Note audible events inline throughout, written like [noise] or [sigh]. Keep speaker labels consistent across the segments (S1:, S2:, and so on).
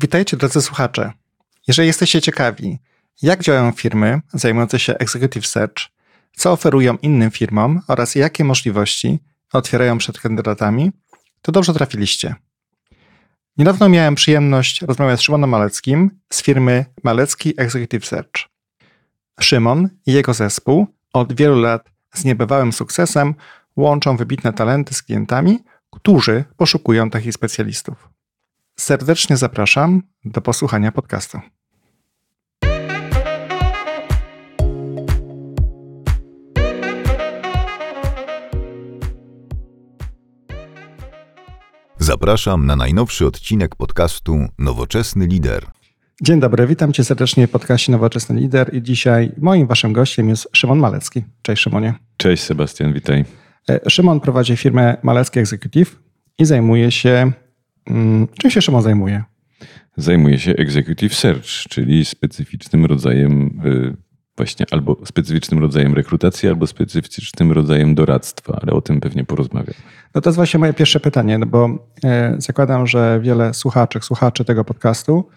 S1: Witajcie drodzy słuchacze. Jeżeli jesteście ciekawi, jak działają firmy zajmujące się executive search, co oferują innym firmom oraz jakie możliwości otwierają przed kandydatami, to dobrze trafiliście. Niedawno miałem przyjemność rozmawiać z Szymonem Maleckim z firmy Malecki Executive Search. Szymon i jego zespół od wielu lat z niebywałym sukcesem łączą wybitne talenty z klientami, którzy poszukują takich specjalistów. Serdecznie zapraszam do posłuchania podcastu.
S2: Zapraszam na najnowszy odcinek podcastu Nowoczesny Lider.
S1: Dzień dobry, witam cię serdecznie w podcaście Nowoczesny Lider i dzisiaj moim waszym gościem jest Szymon Malecki. Cześć Szymonie.
S3: Cześć Sebastian, witaj.
S1: E, Szymon prowadzi firmę Malecki Executive i zajmuje się czym się Szymon zajmuje?
S3: Zajmuje się executive search, czyli specyficznym rodzajem y, właśnie albo specyficznym rodzajem rekrutacji, albo specyficznym rodzajem doradztwa, ale o tym pewnie porozmawiam.
S1: No to jest właśnie moje pierwsze pytanie, no bo e, zakładam, że wiele słuchaczy, słuchaczy tego podcastu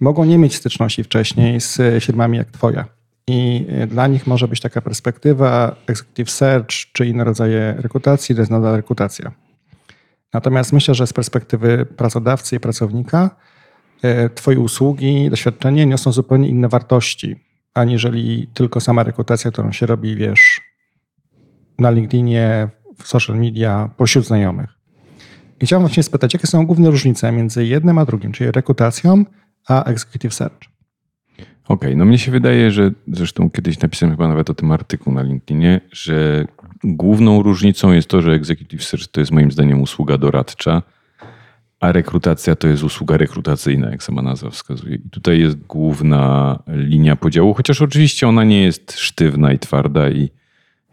S1: mogą nie mieć styczności wcześniej z firmami jak twoja. I e, dla nich może być taka perspektywa executive search czy inne rodzaje rekrutacji, to jest nadal rekrutacja. Natomiast myślę, że z perspektywy pracodawcy i pracownika e, Twoje usługi, doświadczenie niosą zupełnie inne wartości, aniżeli tylko sama rekrutacja, którą się robi, wiesz, na LinkedInie, w social media, pośród znajomych. I chciałem właśnie spytać, jakie są główne różnice między jednym a drugim, czyli rekrutacją a executive search?
S3: Okej, okay, no mnie się wydaje, że zresztą kiedyś napisałem chyba nawet o tym artykuł na LinkedInie, że Główną różnicą jest to, że Executive Search to jest moim zdaniem usługa doradcza, a rekrutacja to jest usługa rekrutacyjna, jak sama nazwa wskazuje. I tutaj jest główna linia podziału, chociaż oczywiście ona nie jest sztywna i twarda i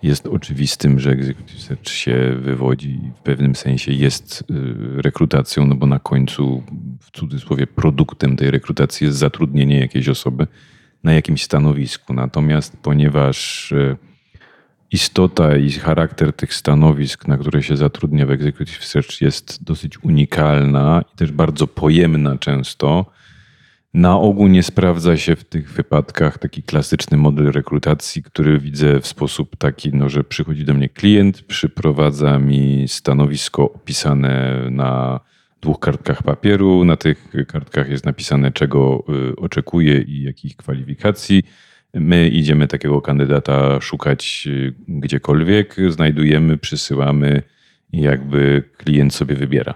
S3: jest oczywistym, że Executive Search się wywodzi i w pewnym sensie jest y, rekrutacją, no bo na końcu w cudzysłowie produktem tej rekrutacji jest zatrudnienie jakiejś osoby na jakimś stanowisku. Natomiast ponieważ y, istota i charakter tych stanowisk, na które się zatrudnia w Executive Search jest dosyć unikalna i też bardzo pojemna często. Na ogół nie sprawdza się w tych wypadkach taki klasyczny model rekrutacji, który widzę w sposób taki, no, że przychodzi do mnie klient, przyprowadza mi stanowisko opisane na dwóch kartkach papieru. Na tych kartkach jest napisane, czego y, oczekuje i jakich kwalifikacji My idziemy takiego kandydata szukać y, gdziekolwiek, znajdujemy, przysyłamy i jakby klient sobie wybiera.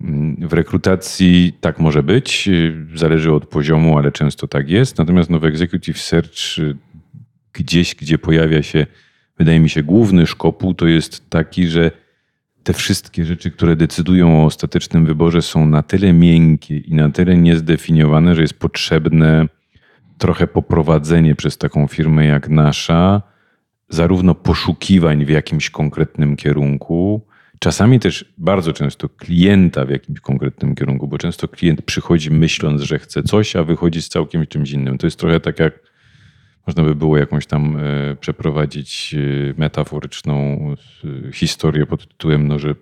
S3: Mm, w rekrutacji tak może być, y, zależy od poziomu, ale często tak jest. Natomiast no w Executive Search y, gdzieś, gdzie pojawia się, wydaje mi się, główny szkopuł, to jest taki, że te wszystkie rzeczy, które decydują o ostatecznym wyborze, są na tyle miękkie i na tyle niezdefiniowane, że jest potrzebne trochę poprowadzenie przez taką firmę jak nasza, zarówno poszukiwań w jakimś konkretnym kierunku, czasami też bardzo często klienta w jakimś konkretnym kierunku, bo często klient przychodzi myśląc, że chce coś, a wychodzi z całkiem czymś innym. To jest trochę tak jak można by było jakąś tam e, przeprowadzić e, metaforyczną e, historię pod tytułem, no, że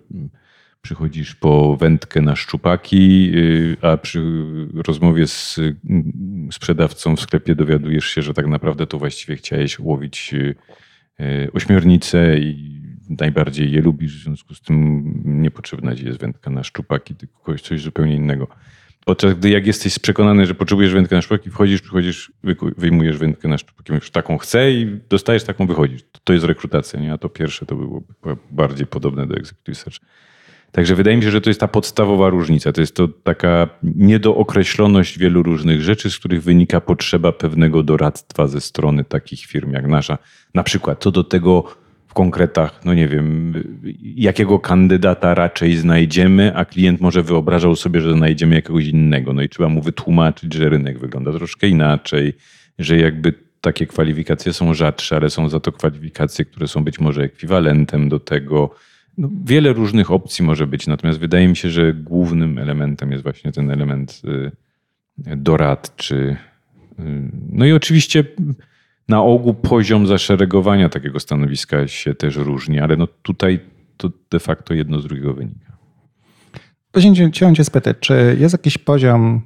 S3: przychodzisz po wędkę na szczupaki, y, a przy rozmowie z mm, sprzedawcą w sklepie dowiadujesz się, że tak naprawdę to właściwie chciałeś łowić y, y, ośmiornicę i najbardziej je lubisz, w związku z tym niepotrzebna ci jest wędka na szczupaki, tylko coś zupełnie innego. Podczas gdy jak jesteś przekonany, że potrzebujesz wędkę na szczupaki, wchodzisz, przychodzisz, wyjmujesz wędkę na szczupaki, mówisz taką chcę i dostajesz taką, wychodzisz. To jest rekrutacja, nie? A to pierwsze to byłoby bardziej podobne do executive search. Także wydaje mi się, że to jest ta podstawowa różnica. To jest to taka niedookreśloność wielu różnych rzeczy, z których wynika potrzeba pewnego doradztwa ze strony takich firm jak nasza. Na przykład co do tego w konkretach, no nie wiem, jakiego kandydata raczej znajdziemy, a klient może wyobrażał sobie, że znajdziemy jakiegoś innego. No i trzeba mu wytłumaczyć, że rynek wygląda troszkę inaczej, że jakby takie kwalifikacje są rzadsze, ale są za to kwalifikacje, które są być może ekwiwalentem do tego no, wiele różnych opcji może być, natomiast wydaje mi się, że głównym elementem jest właśnie ten element y, doradczy. Y, no i oczywiście na ogół poziom zaszeregowania takiego stanowiska się też różni, ale no tutaj to de facto jedno z drugiego wynika.
S1: Chciałem cię spytać, czy jest jakiś poziom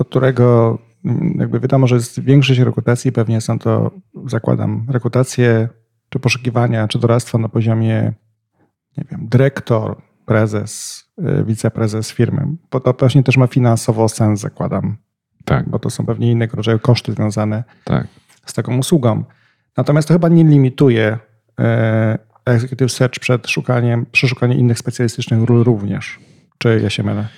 S1: od którego mm, jakby wiadomo, że jest większość rekrutacji, pewnie są to, zakładam, rekrutacje czy poszukiwania, czy doradztwo na poziomie, nie wiem, dyrektor, prezes, y, wiceprezes firmy, bo to pewnie też ma finansowo sens, zakładam,
S3: Tak,
S1: bo to są pewnie innego rodzaju koszty związane
S3: tak.
S1: z taką usługą. Natomiast to chyba nie limituje e, executive search przed szukaniem, przeszukaniem innych specjalistycznych ról również. Czy ja się mylę?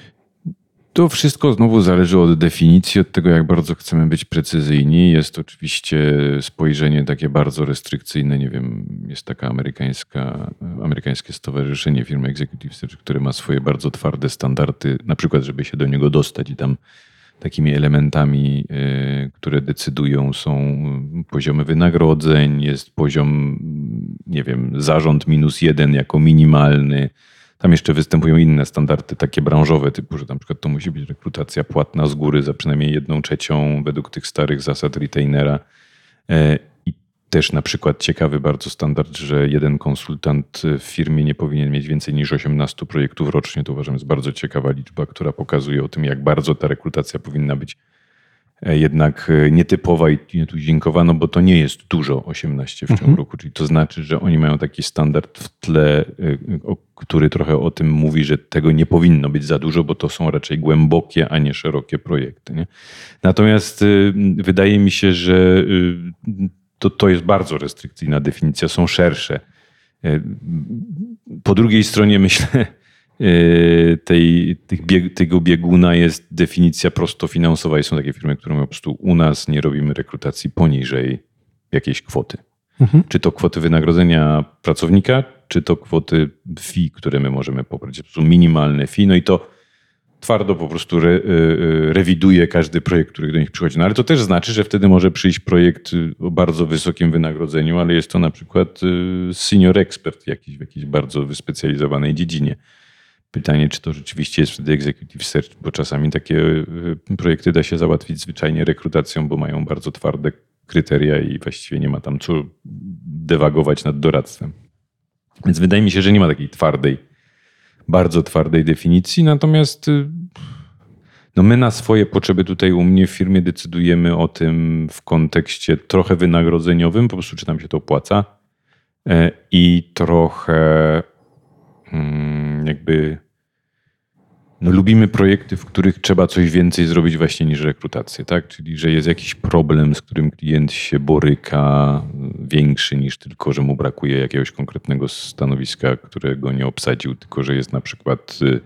S3: To wszystko znowu zależy od definicji, od tego, jak bardzo chcemy być precyzyjni. Jest oczywiście spojrzenie takie bardzo restrykcyjne. Nie wiem, jest taka amerykańska, amerykańskie stowarzyszenie firmy Executive Search, które ma swoje bardzo twarde standardy, na przykład, żeby się do niego dostać i tam takimi elementami, y, które decydują, są poziomy wynagrodzeń, jest poziom, nie wiem, zarząd minus jeden jako minimalny. Tam jeszcze występują inne standardy, takie branżowe, typu, że na przykład to musi być rekrutacja płatna z góry za przynajmniej jedną trzecią według tych starych zasad retainera. E, I też na przykład ciekawy bardzo standard, że jeden konsultant w firmie nie powinien mieć więcej niż 18 projektów rocznie. To uważam jest bardzo ciekawa liczba, która pokazuje o tym, jak bardzo ta rekrutacja powinna być jednak e, nietypowa i nietuzinkowa, no bo to nie jest dużo 18 w ciągu
S1: Mhm.
S3: roku. Czyli to znaczy, że oni mają taki standard w tle, o, który trochę o tym mówi, że tego nie powinno być za dużo, bo to są raczej głębokie, a nie szerokie projekty. Nie? Natomiast y, wydaje mi się, że y, to, to jest bardzo restrykcyjna definicja, są szersze. Po drugiej stronie myślę, tej, tych bieg, tego bieguna jest definicja prosto finansowa i są takie firmy, które mówią po prostu u nas nie robimy rekrutacji poniżej jakiejś kwoty.
S1: Mhm.
S3: Czy to kwoty wynagrodzenia pracownika, czy to kwoty fee, które my możemy pobrać. Po prostu minimalne fee, no i to twardo po prostu re, y, y, rewiduje każdy projekt, który do nich przychodzi. No ale to też znaczy, że wtedy może przyjść projekt y, o bardzo wysokim wynagrodzeniu, ale jest to na przykład y, senior expert jakiś, w jakiejś bardzo wyspecjalizowanej dziedzinie. Pytanie, czy to rzeczywiście jest wtedy executive search, bo czasami takie y, projekty da się załatwić zwyczajnie rekrutacją, bo mają bardzo twarde kryteria i właściwie nie ma tam co dewagować nad doradztwem. Więc wydaje mi się, że nie ma takiej twardej, bardzo twardej definicji, natomiast y, no my na swoje potrzeby tutaj u mnie w firmie decydujemy o tym w kontekście trochę wynagrodzeniowym, po prostu czy nam się to opłaca e, i trochę jakby no lubimy projekty, w których trzeba coś więcej zrobić właśnie niż rekrutację, tak? Czyli, że jest jakiś problem, z którym klient się boryka, y, większy niż tylko, że mu brakuje jakiegoś konkretnego stanowiska, którego nie obsadził, tylko że jest na przykład, y,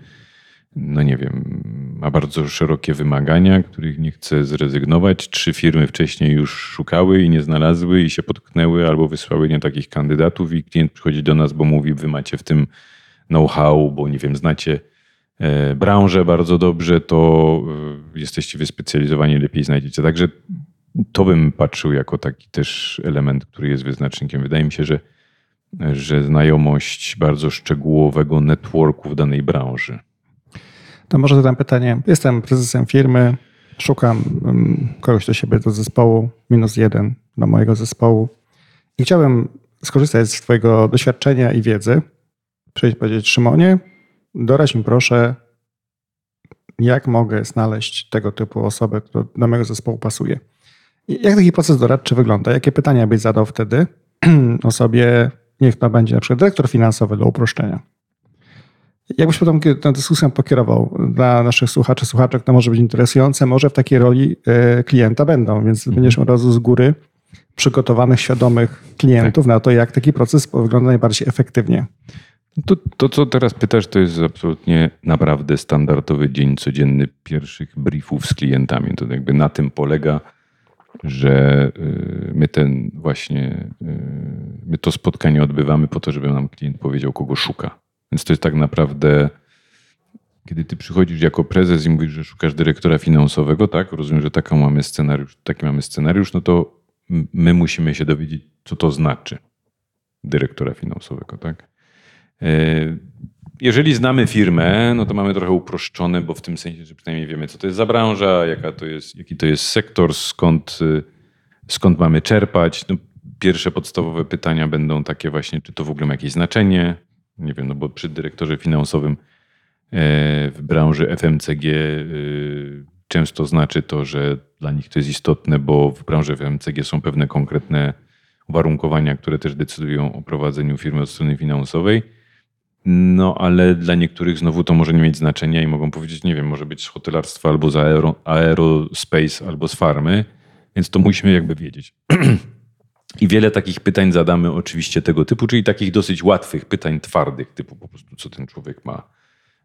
S3: no nie wiem, ma bardzo szerokie wymagania, których nie chce zrezygnować. Trzy firmy wcześniej już szukały i nie znalazły i się potknęły albo wysłały nie takich kandydatów i klient przychodzi do nas, bo mówi, wy macie w tym know-how, bo nie wiem, znacie e, branżę bardzo dobrze, to e, jesteście wyspecjalizowani, lepiej znajdziecie. Także to bym patrzył jako taki też element, który jest wyznacznikiem. Wydaje mi się, że, że znajomość bardzo szczegółowego networku w danej branży.
S1: To może zadam pytanie. Jestem prezesem firmy, szukam mm, kogoś do siebie, do zespołu, minus jeden do mojego zespołu i chciałbym skorzystać z Twojego doświadczenia i wiedzy. Przyjść i powiedzieć, Szymonie, doradź mi proszę, jak mogę znaleźć tego typu osobę, która do mojego zespołu pasuje. Jak taki proces doradczy wygląda? Jakie pytania byś zadał wtedy [clears throat] osobie, niech to będzie na przykład dyrektor finansowy do uproszczenia? Jakbyś potem tę dyskusję pokierował dla naszych słuchaczy, słuchaczek, to może być interesujące, może w takiej roli e, klienta będą, więc będziesz od razu z góry przygotowanych, świadomych klientów na to, jak taki proces wygląda najbardziej efektywnie.
S3: To, to, co teraz pytasz, to jest absolutnie naprawdę standardowy dzień codzienny pierwszych briefów z klientami. To jakby na tym polega, że y, my ten właśnie, y, my to spotkanie odbywamy po to, żeby nam klient powiedział, kogo szuka. Więc to jest tak naprawdę, kiedy ty przychodzisz jako prezes i mówisz, że szukasz dyrektora finansowego, tak? Rozumiem, że taką mamy scenariusz, taki mamy scenariusz, no to my musimy się dowiedzieć, co to znaczy dyrektora finansowego, tak? E, Jeżeli znamy firmę, no to mamy trochę uproszczone, bo w tym sensie, że przynajmniej wiemy, co to jest za branża, jaka to jest, jaki to jest sektor, skąd, y, skąd mamy czerpać. No, pierwsze podstawowe pytania będą takie właśnie, czy to w ogóle ma jakieś znaczenie. Nie wiem, no bo przy dyrektorze finansowym e, w branży FMCG, y, często znaczy to, że dla nich to jest istotne, bo w branży FMCG są pewne konkretne uwarunkowania, które też decydują o prowadzeniu firmy od strony finansowej. No, ale dla niektórych znowu to może nie mieć znaczenia i mogą powiedzieć, nie wiem, może być z hotelarstwa albo z aero, aerospace, albo z farmy, więc to musimy jakby wiedzieć. [clears throat] I wiele takich pytań zadamy oczywiście tego typu, czyli takich dosyć łatwych pytań twardych, typu po prostu co ten człowiek ma,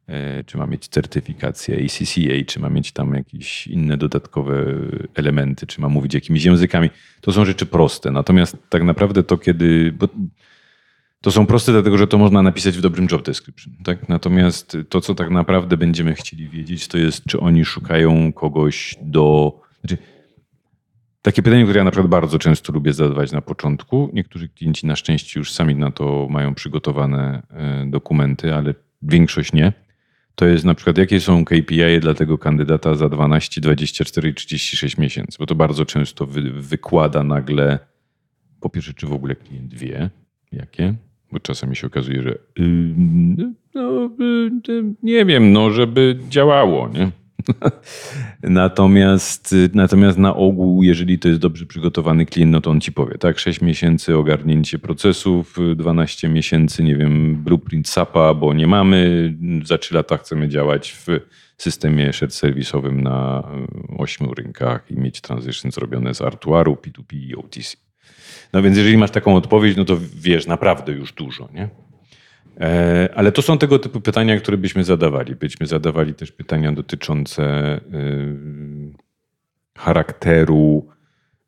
S3: e, czy ma mieć certyfikację ACCA, czy ma mieć tam jakieś inne dodatkowe elementy, czy ma mówić jakimiś językami. To są rzeczy proste. Natomiast tak naprawdę to kiedy... To są proste, dlatego że to można napisać w dobrym job description. Tak? Natomiast to, co tak naprawdę będziemy chcieli wiedzieć, to jest, czy oni szukają kogoś do. Znaczy, takie pytanie, które ja na przykład bardzo często lubię zadawać na początku. Niektórzy klienci na szczęście już sami na to mają przygotowane e, dokumenty, ale większość nie. To jest na przykład, jakie są KPI dla tego kandydata za 12, 24 i 36 miesięcy, bo to bardzo często wy, wykłada nagle, po pierwsze, czy w ogóle klient wie, jakie, bo czasami się okazuje, że yy, no, yy, nie wiem, no, żeby działało, nie? [laughs] natomiast, natomiast na ogół, jeżeli to jest dobrze przygotowany klient, no to on ci powie, tak, 6 miesięcy ogarnięcie procesów, 12 miesięcy, nie wiem, blueprint SAPa, bo nie mamy, za 3 lata chcemy działać w systemie shared serwisowym na 8 rynkach i mieć transition zrobione z Artuaru, P2P i OTC. No więc jeżeli masz taką odpowiedź, no to wiesz naprawdę już dużo, nie? E, ale to są tego typu pytania, które byśmy zadawali. Byśmy zadawali też pytania dotyczące y, charakteru,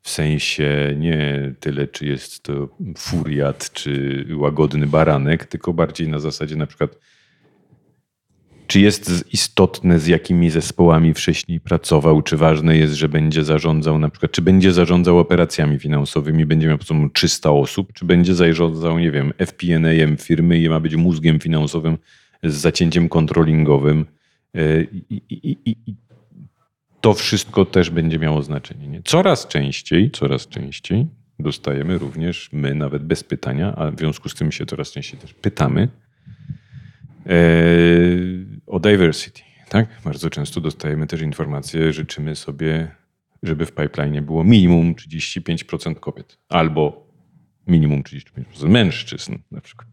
S3: w sensie nie tyle, czy jest to furiat, czy łagodny baranek, tylko bardziej na zasadzie na przykład czy jest istotne, z jakimi zespołami wcześniej pracował? Czy ważne jest, że będzie zarządzał na przykład, czy będzie zarządzał operacjami finansowymi, będzie miał po prostu 300 osób, czy będzie zarządzał, nie wiem, FP&A firmy i ma być mózgiem finansowym z zacięciem kontrolingowym. E, I, i, i, I, to wszystko też będzie miało znaczenie. Nie? Coraz częściej, coraz częściej dostajemy również my, nawet bez pytania, a w związku z tym się coraz częściej też pytamy, E, o diversity. Tak? Bardzo często dostajemy też informacje, życzymy sobie, żeby w pipeline było minimum 35% kobiet albo minimum 35% mężczyzn na przykład.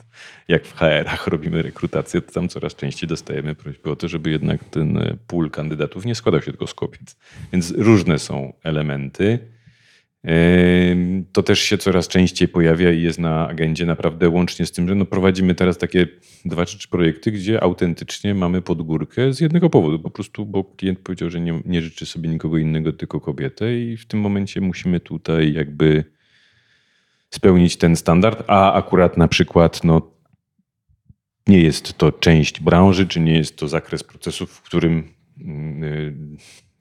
S3: Jak w HR-ach robimy rekrutację, to tam coraz częściej dostajemy prośbę o to, żeby jednak ten pool kandydatów nie składał się tylko z kobiet. Więc różne są elementy to też się coraz częściej pojawia i jest na agendzie naprawdę łącznie z tym, że no prowadzimy teraz takie dwa czy trzy projekty, gdzie autentycznie mamy podgórkę z jednego powodu. Po prostu, bo klient powiedział, że nie, nie życzy sobie nikogo innego, tylko kobietę i w tym momencie musimy tutaj jakby spełnić ten standard, a akurat na przykład no, nie jest to część branży, czy nie jest to zakres procesów, w którym yy,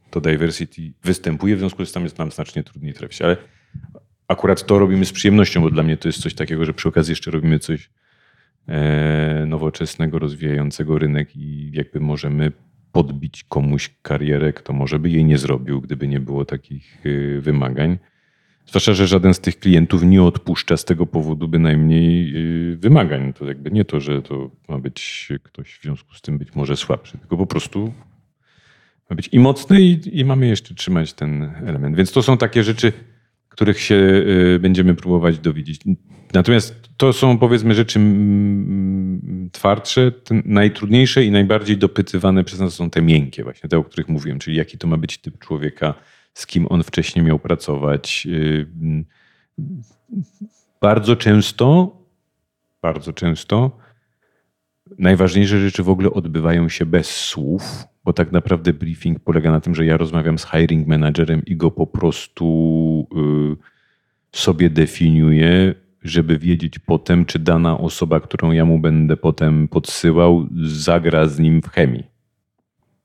S3: to diversity występuje, w związku z tym jest nam znacznie trudniej trafić. Ale akurat to robimy z przyjemnością, bo dla mnie to jest coś takiego, że przy okazji jeszcze robimy coś e, nowoczesnego, rozwijającego rynek i jakby możemy podbić komuś karierę, kto może by jej nie zrobił, gdyby nie było takich e, wymagań. Zwłaszcza, że żaden z tych klientów nie odpuszcza z tego powodu bynajmniej e, wymagań. To jakby nie to, że to ma być ktoś w związku z tym być może słabszy, tylko po prostu ma być i mocny, i, i mamy jeszcze trzymać ten element. Więc to są takie rzeczy, których się y, będziemy próbować dowiedzieć. Natomiast to są powiedzmy rzeczy twardsze, najtrudniejsze i najbardziej dopytywane przez nas są te miękkie, właśnie te, o których mówiłem, czyli jaki to ma być typ człowieka, z kim on wcześniej miał pracować. Y, bardzo często, bardzo często najważniejsze rzeczy w ogóle odbywają się bez słów, bo tak naprawdę briefing polega na tym, że ja rozmawiam z hiring managerem i go po prostu y, sobie definiuję, żeby wiedzieć potem, czy dana osoba, którą ja mu będę potem podsyłał, zagra z nim w chemii.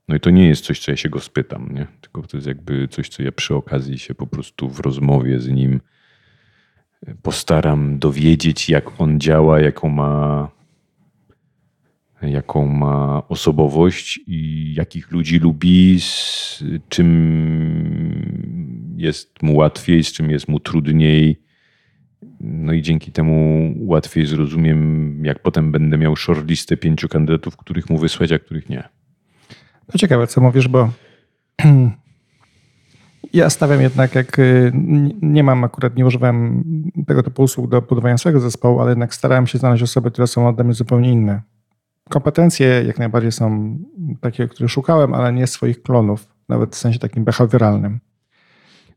S3: No i to nie jest coś, co ja się go spytam, nie? tylko to jest jakby coś, co ja przy okazji się po prostu w rozmowie z nim postaram dowiedzieć, jak on działa, jaką ma jaką ma osobowość i jakich ludzi lubi, z czym jest mu łatwiej, z czym jest mu trudniej. No i dzięki temu łatwiej zrozumiem, jak potem będę miał shortlistę pięciu kandydatów, których mu wysłać, a których nie.
S1: To ciekawe, co mówisz, bo [clears throat] Ja stawiam jednak, jak y, nie mam akurat, nie używałem tego typu usług do budowania swojego zespołu, ale jednak starałem się znaleźć osoby, które są ode mnie zupełnie inne. Kompetencje jak najbardziej są takie, które szukałem, ale nie swoich klonów, nawet w sensie takim behawioralnym.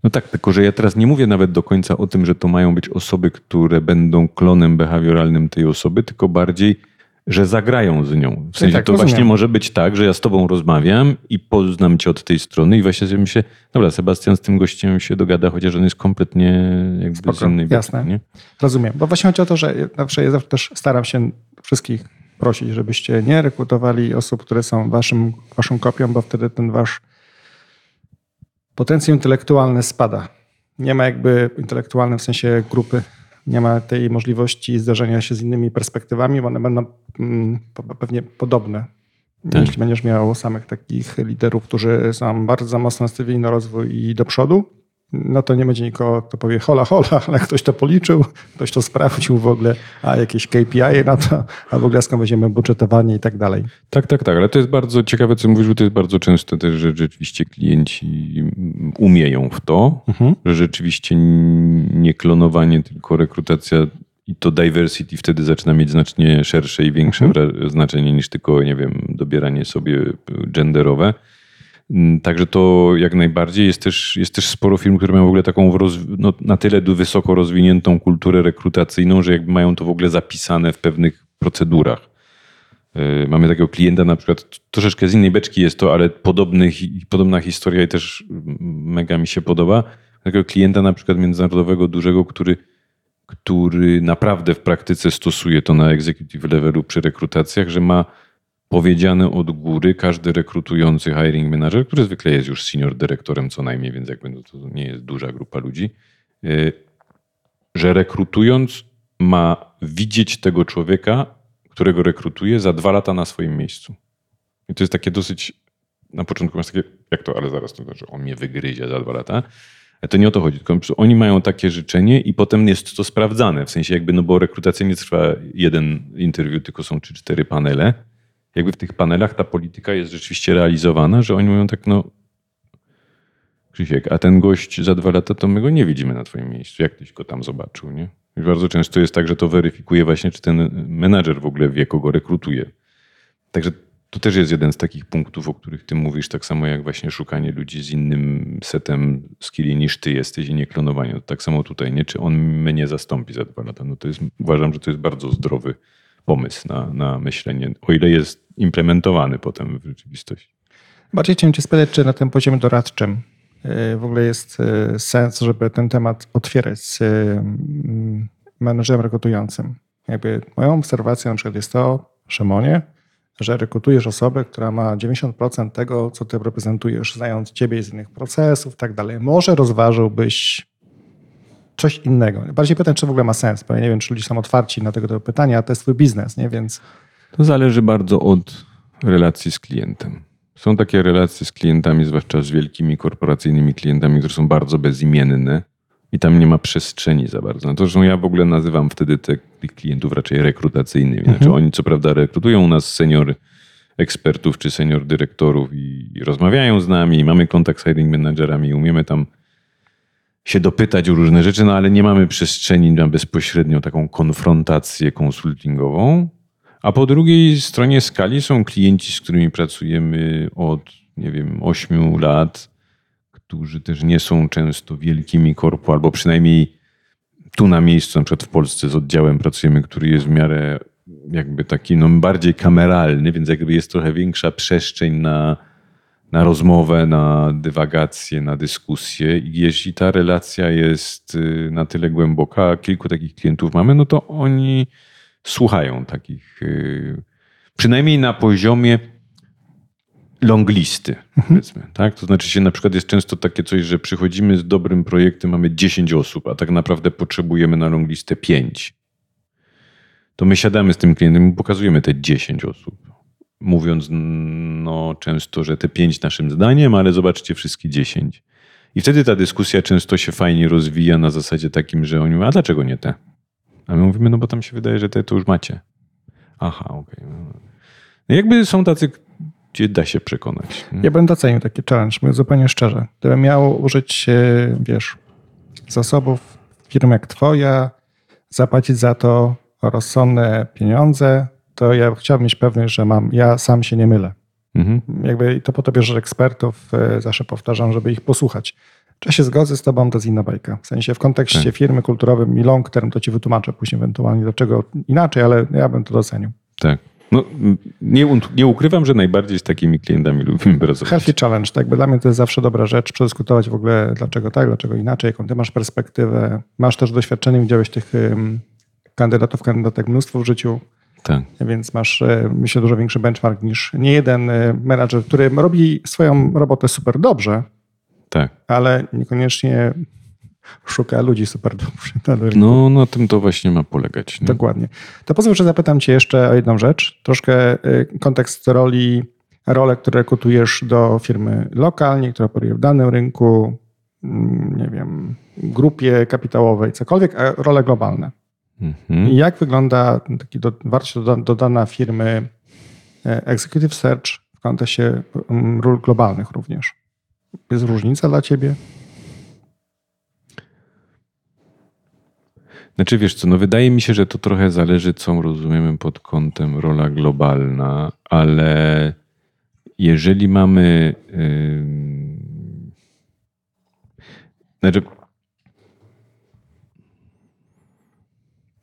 S3: No tak, tylko że ja teraz nie mówię nawet do końca o tym, że to mają być osoby, które będą klonem behawioralnym tej osoby, tylko bardziej że zagrają z nią. W sensie
S1: tak,
S3: to
S1: rozumiem.
S3: właśnie może być tak, że ja z tobą rozmawiam i poznam cię od tej strony i właśnie sobie myślę, dobra, Sebastian z tym gościem się dogada, chociaż on jest kompletnie jakby
S1: Spoko,
S3: z innej
S1: jasne.
S3: beczki, nie?
S1: Rozumiem, bo właśnie chodzi o to, że zawsze, ja zawsze też staram się wszystkich prosić, żebyście nie rekrutowali osób, które są waszym, waszą kopią, bo wtedy ten wasz potencjał intelektualny spada. Nie ma jakby intelektualnym w sensie grupy, nie ma tej możliwości zderzenia się z innymi perspektywami, bo one będą mm, pewnie podobne.
S3: Tak.
S1: Jeśli będziesz miał samych takich liderów, którzy są bardzo mocno nastawieni na rozwój i do przodu, no to nie będzie nikogo, kto powie hola, hola, ale ktoś to policzył, ktoś to sprawdził w ogóle, a jakieś KPI na to, a w ogóle skąd będziemy budżetowanie i tak dalej.
S3: Tak, tak, tak, ale to jest bardzo ciekawe, co mówisz, bo to jest bardzo często też, że rzeczywiście klienci umieją w to,
S1: Mhm.
S3: że rzeczywiście nie klonowanie, tylko rekrutacja i to diversity wtedy zaczyna mieć znacznie szersze i większe wra- znaczenie niż tylko, nie wiem, dobieranie sobie genderowe. Mm, Także to jak najbardziej jest też, jest też sporo firm, które mają w ogóle taką roz- no, na tyle wysoko rozwiniętą kulturę rekrutacyjną, że jakby mają to w ogóle zapisane w pewnych procedurach. Yy, Mamy takiego klienta, na przykład troszeczkę z innej beczki jest to, ale podobny, podobna historia i też mega mi się podoba. Takiego klienta na przykład międzynarodowego, dużego, który, który naprawdę w praktyce stosuje to na executive levelu przy rekrutacjach, że ma powiedziane od góry każdy rekrutujący hiring manager, który zwykle jest już senior dyrektorem co najmniej, więc jakby no to nie jest duża grupa ludzi, yy, że rekrutując ma widzieć tego człowieka, którego rekrutuje za dwa lata na swoim miejscu. I to jest takie dosyć, na początku masz takie, jak to, ale zaraz to znaczy, on mnie wygryzie za dwa lata. Ale to nie o to chodzi, tylko oni mają takie życzenie i potem jest to sprawdzane. W sensie jakby, no bo rekrutacja nie trwa jeden interwiu, tylko są trzy, cztery panele. Jakby w tych panelach ta polityka jest rzeczywiście realizowana, że oni mówią tak, no Krzysiek, a ten gość za dwa lata, to my go nie widzimy na twoim miejscu. Jak tyś go tam zobaczył, nie? I bardzo często jest tak, że to weryfikuje właśnie, czy ten menadżer w ogóle wie, kogo rekrutuje. Także to też jest jeden z takich punktów, o których ty mówisz, tak samo jak właśnie szukanie ludzi z innym setem skilli niż ty jesteś i nie klonowanie. Tak samo tutaj, nie? Czy on mnie zastąpi za dwa lata? No to jest, uważam, że to jest bardzo zdrowy pomysł na, na myślenie, o ile jest implementowany potem w rzeczywistości.
S1: Bardziej chciałem cię spytać, czy na tym poziomie doradczym y, w ogóle jest y, sens, żeby ten temat otwierać z mm, menedżerem rekrutującym. Jakby moją obserwacją na przykład jest to, Szymonie, że rekrutujesz osobę, która ma 90% tego, co ty reprezentujesz, znając ciebie z innych procesów i tak dalej. Może rozważyłbyś coś innego. Bardziej pytam, czy w ogóle ma sens, bo ja nie wiem, czy ludzie są otwarci na tego typu pytania, a to jest twój biznes, nie? Więc
S3: To zależy bardzo od relacji z klientem. Są takie relacje z klientami, zwłaszcza z wielkimi korporacyjnymi klientami, które są bardzo bezimienne i tam nie ma przestrzeni za bardzo. No to zresztą ja w ogóle nazywam wtedy te, tych klientów raczej rekrutacyjnymi. Znaczy oni co prawda rekrutują u nas senior ekspertów czy senior dyrektorów i, i rozmawiają z nami, i mamy kontakt z hiring managerami, i umiemy tam się dopytać o różne rzeczy, no ale nie mamy przestrzeni na bezpośrednią taką konfrontację konsultingową. A po drugiej stronie skali są klienci, z którymi pracujemy od, nie wiem, 8 lat, którzy też nie są często wielkimi korpo, albo przynajmniej tu na miejscu, na przykład w Polsce z oddziałem pracujemy, który jest w miarę jakby taki no, bardziej kameralny, więc jakby jest trochę większa przestrzeń na, na rozmowę, na dywagację, na dyskusję. I jeśli ta relacja jest y, na tyle głęboka, a kilku takich klientów mamy, no to oni słuchają takich, y, przynajmniej na poziomie longlisty, powiedzmy. Tak? To znaczy się na przykład jest często takie coś, że przychodzimy z dobrym projektem, mamy 10 osób, a tak naprawdę potrzebujemy na longlistę 5. To my siadamy z tym klientem i pokazujemy te 10 osób. Mówiąc no, często, że te 5 naszym zdaniem, ale zobaczcie wszystkie 10. I wtedy ta dyskusja często się fajnie rozwija na zasadzie takim, że oni mówią, a dlaczego nie te? A my mówimy, no bo tam się wydaje, że te to już macie. Aha, okej. No jakby są tacy gdzie da się przekonać.
S1: Ja bym docenił taki challenge, mówię zupełnie szczerze. Gdybym miał użyć, wiesz, zasobów firm jak twoja, zapłacić za to rozsądne pieniądze, to ja chciałbym mieć pewność, że mam, ja sam się nie mylę.
S3: Mhm.
S1: Jakby to po to bierzesz ekspertów, e, zawsze powtarzam, żeby ich posłuchać. Czy się zgodzę z tobą, to jest inna bajka. W sensie w kontekście
S3: Tak.
S1: firmy kulturowym i long term to ci wytłumaczę później ewentualnie dlaczego inaczej, ale ja bym to docenił.
S3: Tak. No, nie, nie ukrywam, że najbardziej z takimi klientami lubimy pracować.
S1: Healthy challenge, tak jakby dla mnie to jest zawsze dobra rzecz, przedyskutować w ogóle dlaczego tak, dlaczego inaczej, jaką ty masz perspektywę. Masz też doświadczenie, widziałeś tych ym, kandydatów, kandydatek mnóstwo w życiu,
S3: Tak.
S1: więc masz, y, myślę, dużo większy benchmark niż nie jeden y, menadżer, który robi swoją robotę super dobrze,
S3: Tak.
S1: ale niekoniecznie szuka ludzi super rynku.
S3: No, na tym to właśnie ma polegać. Nie?
S1: Dokładnie. To pozwól, że zapytam Cię jeszcze o jedną rzecz. Troszkę y, kontekst roli, rolę, które rekrutujesz do firmy lokalnie, która operuje w danym rynku, mm, nie wiem, grupie kapitałowej, cokolwiek, a role globalne.
S3: Mhm.
S1: Jak wygląda taki do, wartość doda- dodana firmy e, Executive Search w kontekście ról globalnych również? Jest różnica dla Ciebie?
S3: Znaczy wiesz co, no wydaje mi się, że to trochę zależy, co rozumiemy pod kątem rola globalna, ale jeżeli mamy. Yy... Znaczy,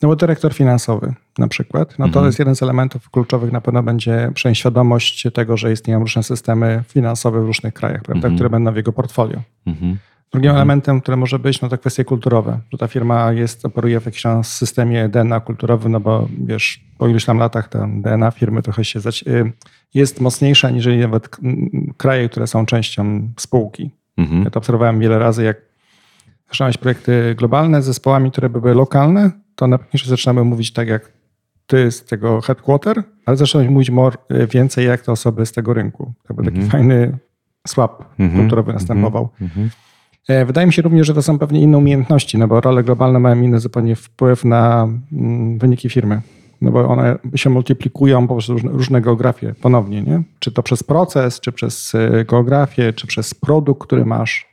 S1: No bo dyrektor finansowy na przykład, no to
S3: Mhm.
S1: jest jeden z elementów kluczowych, na pewno będzie przynajmniej świadomość tego, że istnieją różne systemy finansowe w różnych krajach, prawda,
S3: Mhm.
S1: które będą w jego portfolio.
S3: mhm.
S1: Drugim elementem, który może być, no to kwestie kulturowe, że ta firma jest, operuje w jakimś systemie DNA kulturowym, no bo wiesz, po iluś tam latach ten DNA firmy trochę się y, jest mocniejsza niż nawet kraje, które są częścią spółki.
S3: Mhm.
S1: Ja to obserwowałem wiele razy, jak zaczynałeś projekty globalne z zespołami, które by były lokalne, to na pewno zaczynamy mówić tak jak ty z tego headquarter, ale zaczynałeś mówić more, więcej jak te osoby z tego rynku. To był taki
S3: Mhm.
S1: fajny swap
S3: Mhm.
S1: kulturowy następował.
S3: Mhm.
S1: E, Wydaje mi się również, że to są pewnie inne umiejętności, no bo role globalne mają inny zupełnie wpływ na mm, wyniki firmy. No bo one się multiplikują po prostu różne, różne geografie ponownie, nie? Czy to przez proces, czy przez e, geografię, czy przez produkt, który masz.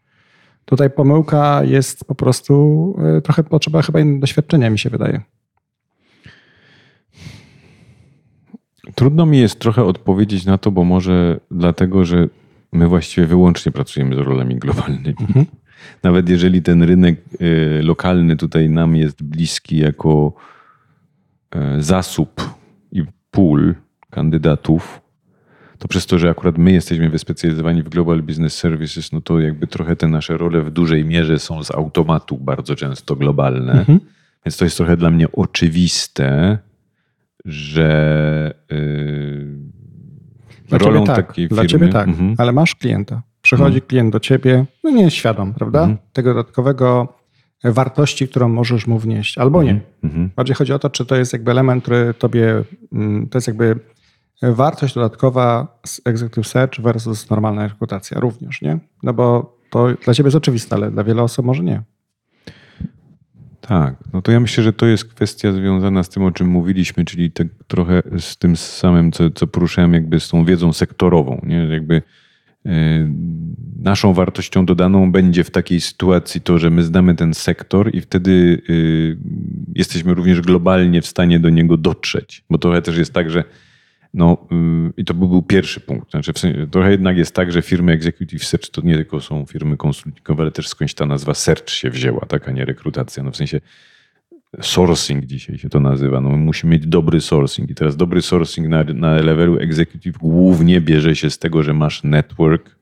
S1: Tutaj pomyłka jest po prostu e, trochę potrzeba chyba innego doświadczenia, mi się wydaje.
S3: Trudno mi jest trochę odpowiedzieć na to, bo może dlatego, że my właściwie wyłącznie pracujemy z rolami globalnymi. [laughs] Nawet jeżeli ten rynek y, lokalny tutaj nam jest bliski jako y, zasób i pool kandydatów, to przez to, że akurat my jesteśmy wyspecjalizowani w Global Business Services, no to jakby trochę te nasze role w dużej mierze są z automatu bardzo często globalne. Więc to jest trochę dla mnie oczywiste, że yy,
S1: Dla
S3: rolą
S1: tak,
S3: takiej
S1: dla
S3: firmy...
S1: ciebie tak,
S3: Mhm.
S1: ale masz klienta. Przychodzi klient do ciebie, no nie jest świadom, prawda?
S3: Mhm.
S1: Tego dodatkowego wartości, którą możesz mu wnieść, albo nie.
S3: Mhm.
S1: Bardziej chodzi o to, czy to jest jakby element, który tobie, mm, to jest jakby wartość dodatkowa z Executive Search versus normalna rekrutacja również, nie? No bo to dla ciebie jest oczywiste, ale dla wielu osób może nie.
S3: Tak, no to ja myślę, że to jest kwestia związana z tym, o czym mówiliśmy, czyli tak trochę z tym samym, co, co poruszałem, jakby z tą wiedzą sektorową. Nie? Jakby yy, naszą wartością dodaną będzie w takiej sytuacji to, że my znamy ten sektor i wtedy yy, jesteśmy również globalnie w stanie do niego dotrzeć. Bo trochę też jest tak, że no, yy, i to by był pierwszy punkt. Znaczy, w sensie, trochę jednak jest tak, że firmy Executive Search to nie tylko są firmy konsultingowe, ale też skądś ta nazwa search się wzięła, tak, a nie rekrutacja. No w sensie sourcing dzisiaj się to nazywa. No, musimy mieć dobry sourcing. I teraz dobry sourcing na, na levelu executive głównie bierze się z tego, że masz network,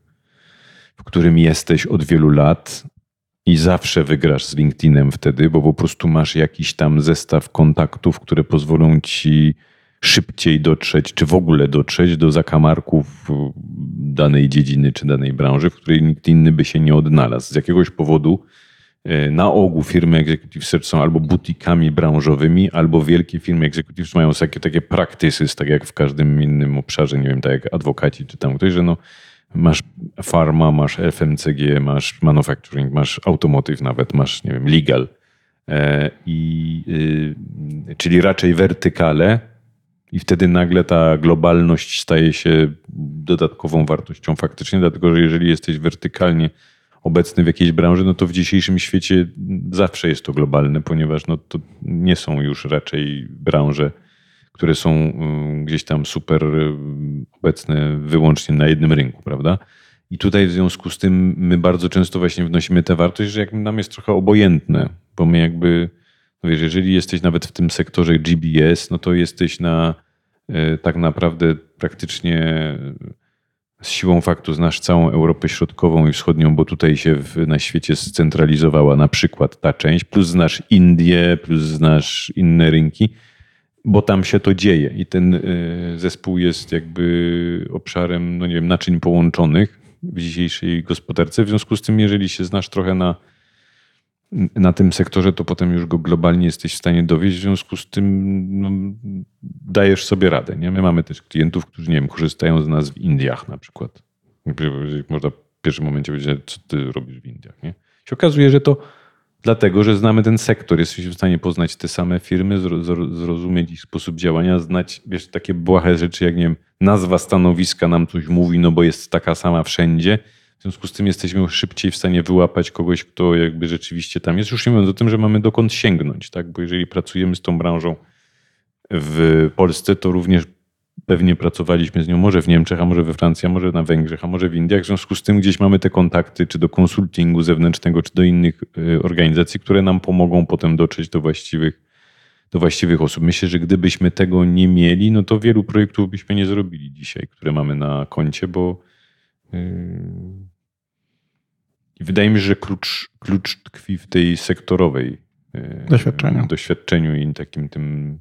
S3: w którym jesteś od wielu lat i zawsze wygrasz z LinkedInem wtedy, bo po prostu masz jakiś tam zestaw kontaktów, które pozwolą ci szybciej dotrzeć, czy w ogóle dotrzeć do zakamarków danej dziedziny czy danej branży, w której nikt inny by się nie odnalazł. Z jakiegoś powodu e, na ogół firmy Executive Search są albo butikami branżowymi, albo wielkie firmy Executive mają takie, takie practices, tak jak w każdym innym obszarze, nie wiem, tak jak adwokaci czy tam ktoś, że no masz pharma, masz FMCG, masz manufacturing, masz automotive nawet, masz, nie wiem, legal. E, I, y, czyli raczej wertykale I wtedy nagle ta globalność staje się dodatkową wartością faktycznie, dlatego że jeżeli jesteś wertykalnie obecny w jakiejś branży, no to w dzisiejszym świecie zawsze jest to globalne, ponieważ no to nie są już raczej branże, które są y, gdzieś tam super y, obecne wyłącznie na jednym rynku, prawda? I tutaj w związku z tym my bardzo często właśnie wnosimy tę wartość, że jak nam jest trochę obojętne, bo my jakby, no wiesz, jeżeli jesteś nawet w tym sektorze GBS, no to jesteś na y, tak naprawdę praktycznie z siłą faktu znasz całą Europę Środkową i Wschodnią, bo tutaj się w, na świecie scentralizowała na przykład ta część, plus znasz Indię, plus znasz inne rynki, bo tam się to dzieje i ten y, zespół jest jakby obszarem, no nie wiem, naczyń połączonych w dzisiejszej gospodarce. W związku z tym, jeżeli się znasz trochę na, na tym sektorze, to potem już go globalnie jesteś w stanie dowieść. W związku z tym no, dajesz sobie radę. Nie? My mamy też klientów, którzy nie wiem, korzystają z nas w Indiach na przykład. Można w pierwszym momencie powiedzieć, co ty robisz w Indiach. Nie? Się okazuje, że to dlatego, że znamy ten sektor. Jesteśmy w stanie poznać te same firmy, zrozumieć ich sposób działania, znać wiesz, takie błahe rzeczy, jak nie wiem, nazwa stanowiska nam coś mówi, no bo jest taka sama wszędzie w związku z tym jesteśmy szybciej w stanie wyłapać kogoś, kto jakby rzeczywiście tam jest. Już nie mówiąc o tym, że mamy dokąd sięgnąć, tak? Bo jeżeli pracujemy z tą branżą w Polsce, to również pewnie pracowaliśmy z nią może w Niemczech, a może we Francji, a może na Węgrzech, a może w Indiach. W związku z tym gdzieś mamy te kontakty, czy do konsultingu zewnętrznego, czy do innych y, organizacji, które nam pomogą potem dotrzeć do właściwych, do właściwych osób. Myślę, że gdybyśmy tego nie mieli, no to wielu projektów byśmy nie zrobili dzisiaj, które mamy na koncie, bo i wydaje mi się, że klucz, klucz tkwi w tej sektorowej
S1: yy, doświadczeniu,
S3: doświadczeniu i takim tym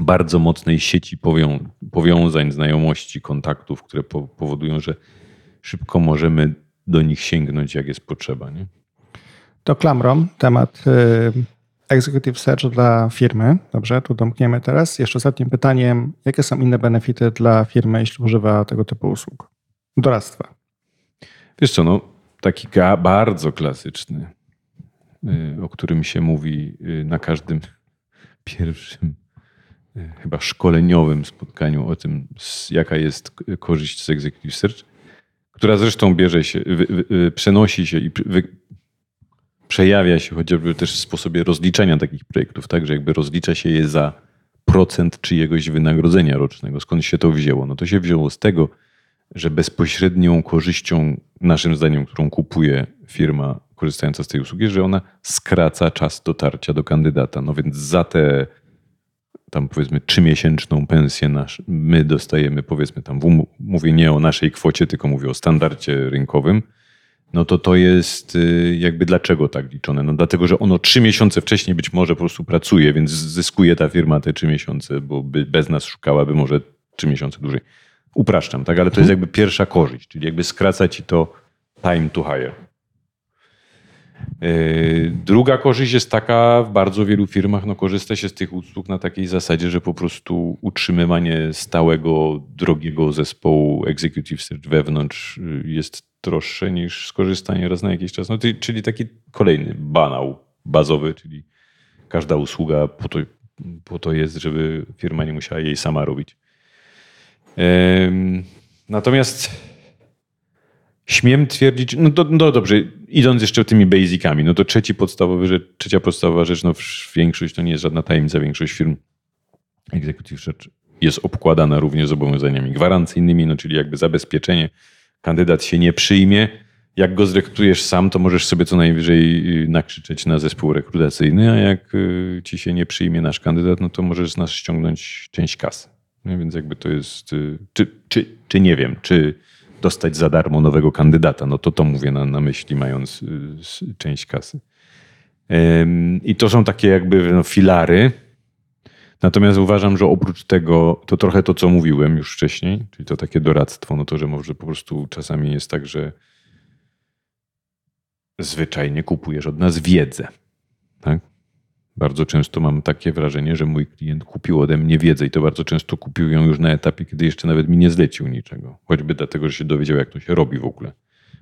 S3: bardzo mocnej sieci powią, powiązań, znajomości, kontaktów, które po, powodują, że szybko możemy do nich sięgnąć, jak jest potrzeba. Nie?
S1: To klamrą temat yy, Executive Search dla firmy. Dobrze, tu domkniemy teraz. Jeszcze ostatnim pytaniem, jakie są inne benefity dla firmy, jeśli używa tego typu usług? Doradztwa.
S3: Wiesz co, no taki bardzo klasyczny, y, o którym się mówi y, na każdym [laughs] pierwszym y, chyba szkoleniowym spotkaniu o tym, jaka jest korzyść z Executive Search, która zresztą bierze się, przenosi się i przejawia się chociażby też w sposobie rozliczania takich projektów, tak, że jakby rozlicza się je za procent czyjegoś wynagrodzenia rocznego. Skąd się to wzięło? No to się wzięło z tego, że bezpośrednią korzyścią, naszym zdaniem, którą kupuje firma korzystająca z tej usługi, że ona skraca czas dotarcia do kandydata. No więc za te tam powiedzmy trzymiesięczną pensję nasz, my dostajemy powiedzmy tam, mówię nie o naszej kwocie, tylko mówię o standardzie rynkowym, no to to jest y, jakby dlaczego tak liczone? No dlatego, że ono trzy miesiące wcześniej być może po prostu pracuje, więc zyskuje ta firma te trzy miesiące, bo by bez nas szukałaby może trzy miesiące dłużej. Upraszczam, tak? Ale to jest mhm. jakby pierwsza korzyść, czyli jakby skraca ci to time to hire. Yy, druga korzyść jest taka, w bardzo wielu firmach no, korzysta się z tych usług na takiej zasadzie, że po prostu utrzymywanie stałego, drogiego zespołu Executive Search wewnątrz yy, jest droższe niż skorzystanie raz na jakiś czas. No, czyli taki kolejny banał bazowy, czyli każda usługa po to, po to jest, żeby firma nie musiała jej sama robić. Natomiast śmiem twierdzić, no, to, no dobrze, idąc jeszcze tymi basicami, no to trzeci podstawowy rzecz, trzecia podstawowa rzecz, no większość, to nie jest żadna tajemnica, większość firm executive search jest obkładana również zobowiązaniami gwarancyjnymi, no czyli jakby zabezpieczenie, kandydat się nie przyjmie, jak go zrekrutujesz sam, to możesz sobie co najwyżej y, nakrzyczeć na zespół rekrutacyjny, a jak y, ci się nie przyjmie nasz kandydat, no to możesz z nas ściągnąć część kasy. Więc jakby to jest, y, czy, czy, czy nie wiem, czy dostać za darmo nowego kandydata, no to to mówię na, na myśli, mając y, część kasy. I to są takie jakby no, filary. Natomiast uważam, że oprócz tego, to trochę to, co mówiłem już wcześniej, czyli to takie doradztwo, no to, że może po prostu czasami jest tak, że zwyczajnie kupujesz od nas wiedzę. Tak? Bardzo często mam takie wrażenie, że mój klient kupił ode mnie wiedzę i to bardzo często kupił ją już na etapie, kiedy jeszcze nawet mi nie zlecił niczego. Choćby dlatego, że się dowiedział, jak to się robi w ogóle.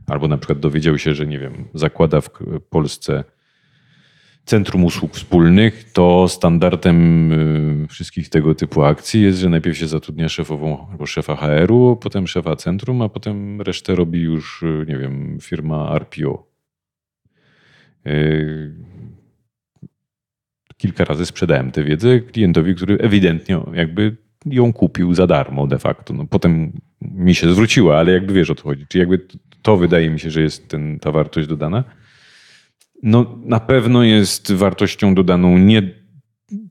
S3: Albo na przykład dowiedział się, że nie wiem, zakłada w Polsce centrum usług wspólnych, to standardem y, wszystkich tego typu akcji jest, że najpierw się zatrudnia szefową albo szefa HR-u, potem szefa centrum, a potem resztę robi już, y, nie wiem, firma RPO. Kilka razy sprzedałem tę wiedzę klientowi, który ewidentnie jakby ją kupił za darmo de facto. No, potem mi się zwróciła, ale jakby wiesz o to chodzi. Czyli jakby to wydaje mi się, że jest ten, ta wartość dodana. No na pewno jest wartością dodaną nie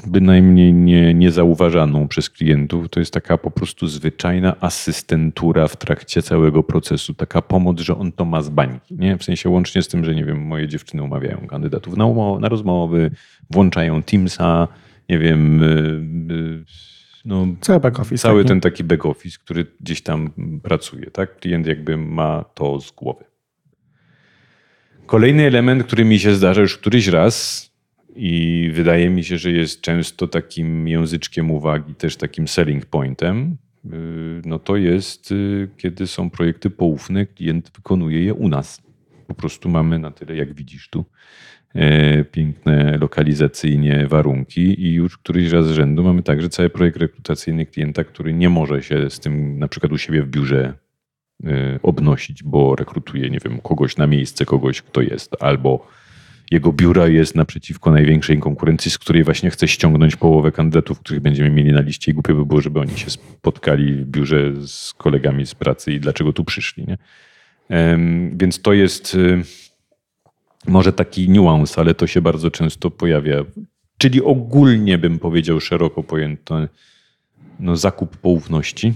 S3: bynajmniej nie, niezauważaną przez klientów. To jest taka po prostu zwyczajna asystentura w trakcie całego procesu. Taka pomoc, że on to ma z bańki. Nie? W sensie łącznie z tym, że nie wiem, moje dziewczyny umawiają kandydatów na, na rozmowy, włączają Teamsa, nie wiem... Yy,
S1: no, cały back office.
S3: Cały taki. ten taki back office, który gdzieś tam pracuje. Tak? Klient jakby ma to z głowy. Kolejny element, który mi się zdarza już któryś raz i wydaje mi się, że jest często takim języczkiem uwagi, też takim selling pointem, y, no to jest, y, kiedy są projekty poufne, klient wykonuje je u nas. Po prostu mamy na tyle, jak widzisz tu, e, piękne lokalizacyjnie warunki i już któryś raz z rzędu mamy także cały projekt rekrutacyjny klienta, który nie może się z tym na przykład u siebie w biurze Y, obnosić, bo rekrutuje, nie wiem, kogoś na miejsce, kogoś, kto jest, albo jego biura jest naprzeciwko największej konkurencji, z której właśnie chce ściągnąć połowę kandydatów, których będziemy mieli na liście i głupie by było, żeby oni się spotkali w biurze z kolegami z pracy i dlaczego tu przyszli. Nie? Więc to jest y, może taki niuans, ale to się bardzo często pojawia. Czyli ogólnie bym powiedział szeroko pojęto no, zakup poufności.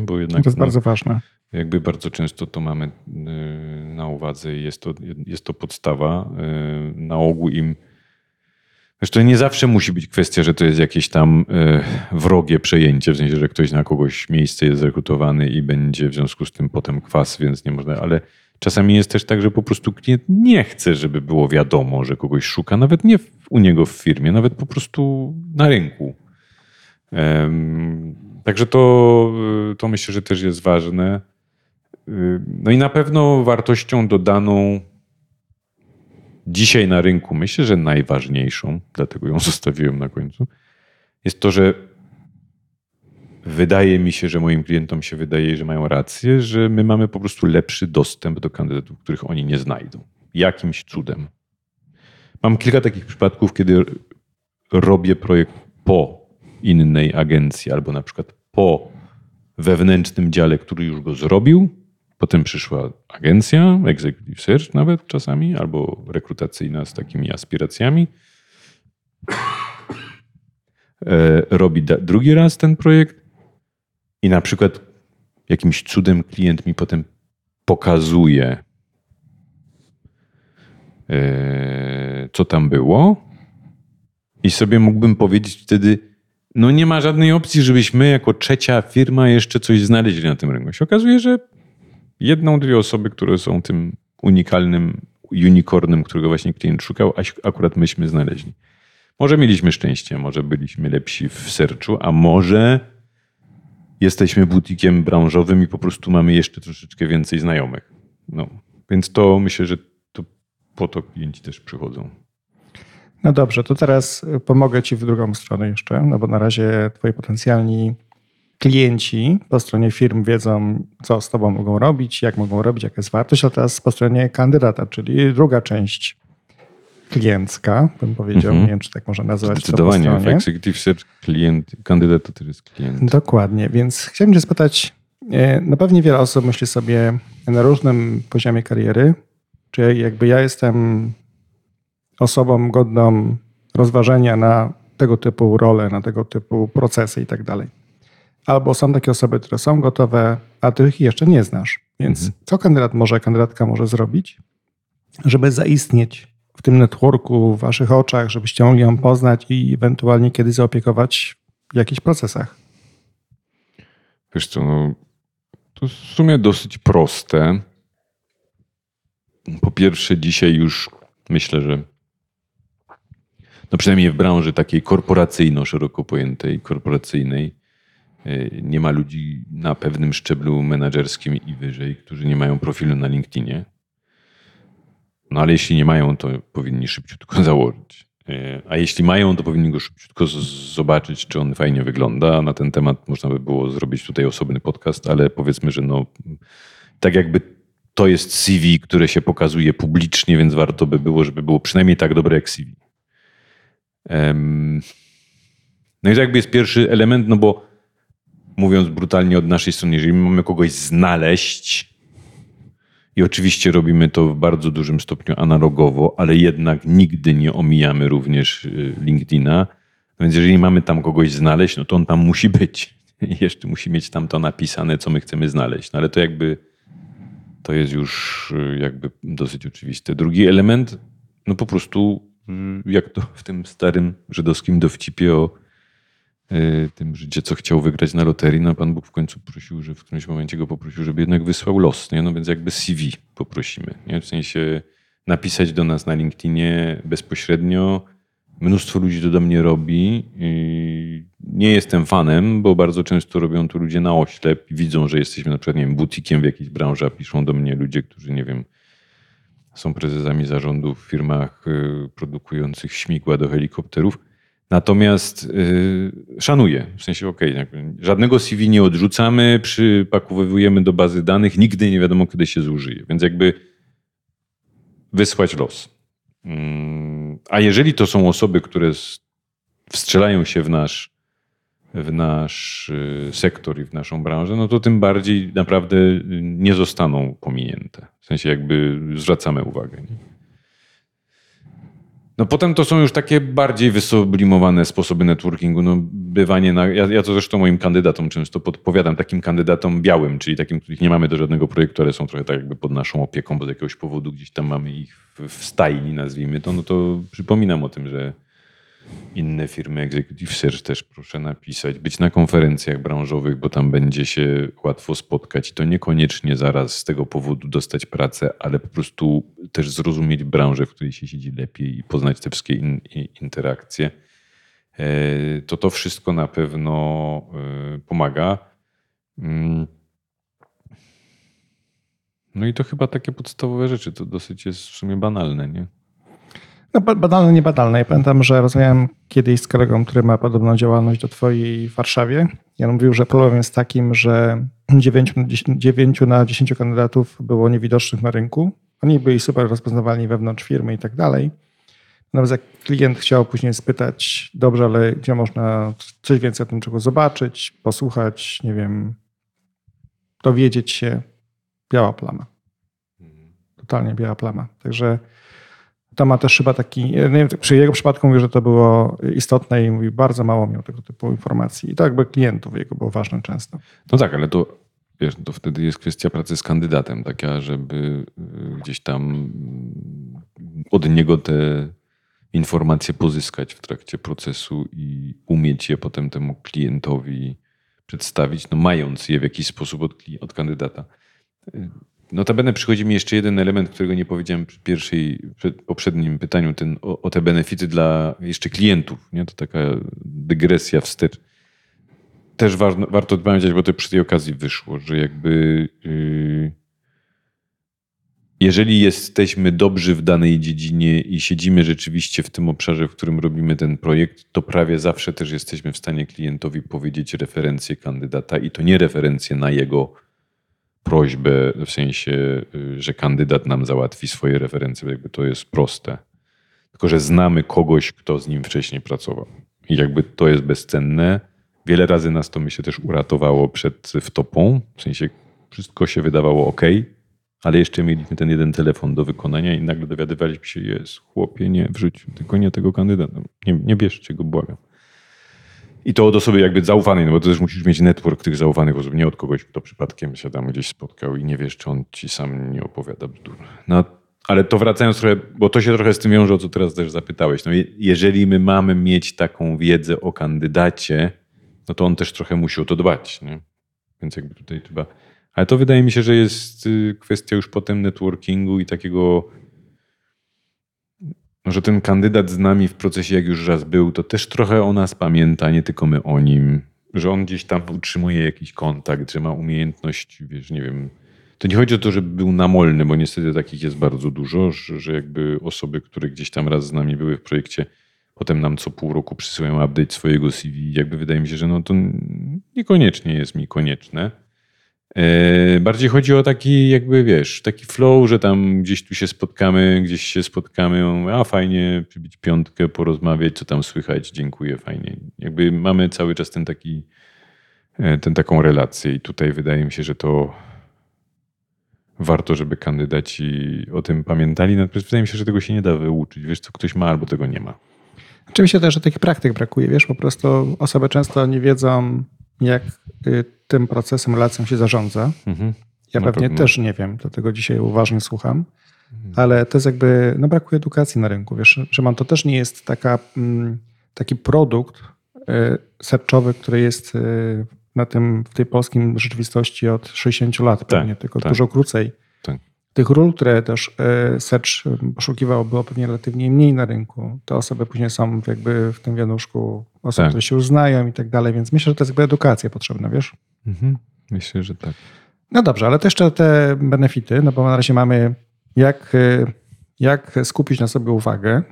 S1: Bo jednak, to jest no, bardzo ważne.
S3: Jakby bardzo często to mamy y, na uwadze i jest to, jest to podstawa. Y, na ogół im. Zresztą nie zawsze musi być kwestia, że to jest jakieś tam y, wrogie przejęcie, w sensie, że ktoś na kogoś miejsce jest zrekrutowany i będzie w związku z tym potem kwas, więc nie można, ale czasami jest też tak, że po prostu klient nie chce, żeby było wiadomo, że kogoś szuka, nawet nie u niego w firmie, nawet po prostu na rynku. Także to, to myślę, że też jest ważne. No i na pewno wartością dodaną dzisiaj na rynku, myślę, że najważniejszą, dlatego ją [laughs] zostawiłem na końcu, jest to, że wydaje mi się, że moim klientom się wydaje, że mają rację, że my mamy po prostu lepszy dostęp do kandydatów, których oni nie znajdą. Jakimś cudem. Mam kilka takich przypadków, kiedy robię projekt po innej agencji albo na przykład po wewnętrznym dziale, który już go zrobił, Potem przyszła agencja, executive search nawet czasami, albo rekrutacyjna z takimi aspiracjami. E, robi drugi raz ten projekt i na przykład jakimś cudem klient mi potem pokazuje, e, co tam było. I sobie mógłbym powiedzieć wtedy, no nie ma żadnej opcji, żebyśmy jako trzecia firma jeszcze coś znaleźli na tym rynku. Się okazuje, że jedną, dwie osoby, które są tym unikalnym unicornem, którego właśnie klient szukał, a akurat myśmy znaleźli. Może mieliśmy szczęście, może byliśmy lepsi w sercu, a może jesteśmy butikiem branżowym i po prostu mamy jeszcze troszeczkę więcej znajomych. No, więc to myślę, że to po to klienci też przychodzą.
S1: No dobrze, to teraz pomogę Ci w drugą stronę jeszcze, no bo na razie Twoi potencjalni klienci po stronie firm wiedzą, co z tobą mogą robić, jak mogą robić, jaka jest wartość, a teraz po stronie kandydata, czyli druga część kliencka, bym powiedział, mm -hmm. nie wiem, czy tak można nazwać.
S3: Zdecydowanie, w Executive Search klient, kandydat to też jest klient.
S1: Dokładnie, więc chciałem cię spytać, e, no pewnie wiele osób myśli sobie na różnym poziomie kariery, czy jakby ja jestem osobą godną rozważenia na tego typu role, na tego typu procesy i tak dalej. Albo są takie osoby, które są gotowe, a ty ich jeszcze nie znasz. Więc mhm. co kandydat może, kandydatka może zrobić, żeby zaistnieć w tym networku, w waszych oczach, żebyście mogli ją poznać i ewentualnie kiedyś zaopiekować w jakichś procesach?
S3: Wiesz co, no, to w sumie dosyć proste. Po pierwsze, dzisiaj już myślę, że no przynajmniej w branży takiej korporacyjno, szeroko pojętej, korporacyjnej, nie ma ludzi na pewnym szczeblu menedżerskim i wyżej, którzy nie mają profilu na LinkedInie. No ale jeśli nie mają, to powinni szybciutko [laughs] założyć. E, a jeśli mają, to powinni go szybciutko zobaczyć, czy on fajnie wygląda. Na ten temat można by było zrobić tutaj osobny podcast, ale powiedzmy, że no, tak jakby to jest CV, które się pokazuje publicznie, więc warto by było, żeby było przynajmniej tak dobre jak CV. No i to jakby jest pierwszy element, no bo mówiąc brutalnie od naszej strony, jeżeli mamy kogoś znaleźć, i oczywiście robimy to w bardzo dużym stopniu analogowo, ale jednak nigdy nie omijamy również y, LinkedIna. Więc jeżeli mamy tam kogoś znaleźć, no to on tam musi być. I [laughs] jeszcze musi mieć tam to napisane, co my chcemy znaleźć. No ale to jakby to jest już y, jakby dosyć oczywiste. Drugi element, no po prostu y, jak to w tym starym żydowskim dowcipie o tym Żydzie, co chciał wygrać na loterii, no Pan Bóg w końcu prosił, że w którymś momencie go poprosił, żeby jednak wysłał los, nie? No więc jakby CV poprosimy, nie? W sensie napisać do nas na LinkedInie bezpośrednio, Mnóstwo ludzi to do mnie robi. Nie jestem fanem, bo bardzo często robią to ludzie na oślep widzą, że jesteśmy na przykład nie wiem, butikiem w jakiejś branży, a piszą do mnie ludzie, którzy nie wiem, są prezesami zarządów w firmach y, produkujących śmigła do helikopterów. Natomiast yy, szanuję, w sensie okay, żadnego CV nie odrzucamy, przypakowujemy do bazy danych, nigdy nie wiadomo, kiedy się zużyje. Więc jakby wysłać los. Mm, a jeżeli to są osoby, które wstrzelają się w nasz, w nasz y, sektor i w naszą branżę, no to tym bardziej naprawdę nie zostaną pominięte. W sensie jakby zwracamy uwagę. Nie? No potem to są już takie bardziej wysublimowane sposoby networkingu. No bywanie na, ja, ja to zresztą moim kandydatom często podpowiadam, takim kandydatom białym, czyli takim, których nie mamy do żadnego projektu, ale są trochę tak jakby pod naszą opieką, bo z jakiegoś powodu gdzieś tam mamy ich w, w stajni, nazwijmy to, no to przypominam o tym, że inne firmy Executive Search też proszę napisać, być na konferencjach branżowych, bo tam będzie się łatwo spotkać i to niekoniecznie zaraz z tego powodu dostać pracę, ale po prostu też zrozumieć branżę, w której się siedzi lepiej i poznać te wszystkie in, interakcje. E, to to wszystko na pewno e, pomaga. Mm. No i to chyba takie podstawowe rzeczy, to dosyć jest w sumie banalne, nie?
S1: No, badalne, niebadalne. Ja pamiętam, że rozmawiałem kiedyś z kolegą, który ma podobną działalność do twojej w Warszawie. Ja mówił, że problem jest takim, że 9, 9 na 10 kandydatów było niewidocznych na rynku. Oni byli super rozpoznawalni wewnątrz firmy i tak dalej. Nawet jak klient chciał później spytać, dobrze, ale gdzie można coś więcej o tym czego zobaczyć, posłuchać, nie wiem, dowiedzieć się, biała plama. Totalnie biała plama. Także to ma też chyba taki, wiem, przy jego przypadku mówił, że to było istotne i mówi, bardzo mało miał tego typu informacji. I to jakby klientów jego było ważne często.
S3: No tak, ale to wiesz, to wtedy jest kwestia pracy z kandydatem, taka, żeby y, gdzieś tam od niego te informacje pozyskać w trakcie procesu i umieć je potem temu klientowi przedstawić, no mając je w jakiś sposób od, od kandydata. Notabene przychodzi mi jeszcze jeden element, którego nie powiedziałem przy pierwszej, przy poprzednim pytaniu, ten, o, o, te benefity dla jeszcze klientów. Nie? To taka dygresja wstecz. Też warto, warto pamiętać, bo to przy tej okazji wyszło, że jakby yy, jeżeli jesteśmy dobrzy w danej dziedzinie i siedzimy rzeczywiście w tym obszarze, w którym robimy ten projekt, to prawie zawsze też jesteśmy w stanie klientowi powiedzieć referencję kandydata i to nie referencję na jego prośbę, w sensie, y, że kandydat nam załatwi swoje referencje, jakby to jest proste. Tylko, że znamy kogoś, kto z nim wcześniej pracował. I jakby to jest bezcenne. Wiele razy nas to mi się też uratowało przed wtopą. W sensie wszystko się wydawało ok, ale jeszcze mieliśmy ten jeden telefon do wykonania i nagle dowiadywaliśmy się, jest chłopie, nie w życiu, tylko nie tego kandydata. Nie, nie bierzcie go, błagam. I to od osoby jakby zaufanej, no bo to też musisz mieć network tych zaufanych osób, nie od kogoś, kto przypadkiem się tam gdzieś spotkał i nie wiesz, czy on ci sam nie opowiada bzdur. No, ale to wracając trochę, bo to się trochę z tym wiąże, o co teraz też zapytałeś. No, jeżeli my mamy mieć taką wiedzę o kandydacie, no to on też trochę musi o to dbać. Nie? Więc jakby tutaj trzeba... Ale to wydaje mi się, że jest y, kwestia już potem networkingu i takiego że ten kandydat z nami w procesie, jak już raz był, to też trochę o nas pamięta, nie tylko my o nim. Że on gdzieś tam utrzymuje jakiś kontakt, że ma umiejętność, wiesz, nie wiem, To nie chodzi o to, żeby był namolny, bo niestety takich jest bardzo dużo, że, że jakby osoby, które gdzieś tam raz z nami były w projekcie, potem nam co pół roku przysyłają update swojego CV. Jakby wydaje mi się, że no to niekoniecznie jest mi konieczne. E, bardziej chodzi o taki, jakby wiesz, taki flow, że tam gdzieś tu się spotkamy, gdzieś się spotkamy, a fajnie, przybić piątkę, porozmawiać, co tam słychać, dziękuję, fajnie. Jakby mamy cały czas ten taki, e, ten taką relację i tutaj wydaje mi się, że to warto, żeby kandydaci o tym pamiętali. Natomiast wydaje mi się, że tego się nie da wyuczyć. Wiesz, co ktoś ma albo tego nie ma.
S1: Oczywiście też, że takich praktyk brakuje. Wiesz, po prostu osoby często nie wiedzą, jak y, tym procesem, relacją się zarządza. Mhm. Ja Na pewnie pewno. też nie wiem, dlatego dzisiaj uważnie słucham. Mhm. Ale to jest jakby, no brakuje edukacji na rynku. Wiesz, że man to też nie jest taka, mm, taki produkt y, serczowy, który jest y, na tym, w tej polskim rzeczywistości od 60 lat tak, pewnie, tylko tak. dużo krócej. Tych ról, które też e, Search poszukiwał, było pewnie relatywnie mniej na rynku. Te osoby później są jakby w tym wianuszku osób, tak. które się uznają i tak dalej, więc myślę, że to jest jakby edukacja potrzebna, wiesz? Mhm.
S3: Myślę, że tak.
S1: No dobrze, ale to jeszcze te benefity, no bo na razie mamy jak, e, jak skupić na sobie uwagę,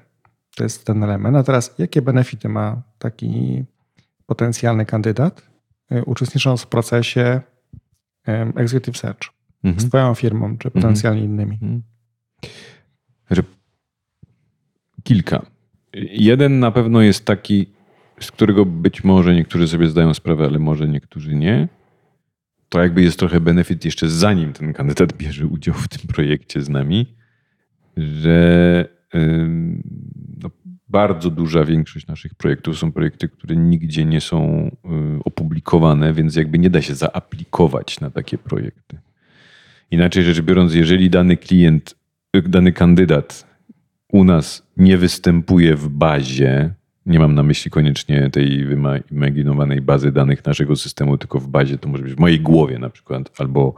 S1: to jest ten element. A teraz jakie benefity ma taki potencjalny kandydat? Y, uczestnicząc w procesie executive search mhm. z twoją firmą, czy mhm. potencjalnie mhm. innymi?
S3: Kilka. Jeden na pewno jest taki, z którego być może niektórzy sobie zdają sprawę, ale może niektórzy nie. To jakby jest trochę benefit jeszcze zanim ten kandydat bierze udział w tym projekcie z nami, że no, bardzo duża większość naszych projektów są projekty, które nigdzie nie są y, opublikowane, więc jakby nie da się zaaplikować na takie projekty. Inaczej rzecz biorąc, jeżeli dany klient, dany kandydat u nas nie występuje w bazie, nie mam na myśli koniecznie tej wyimaginowanej bazy danych naszego systemu, tylko w bazie, to może być w mojej głowie na przykład, albo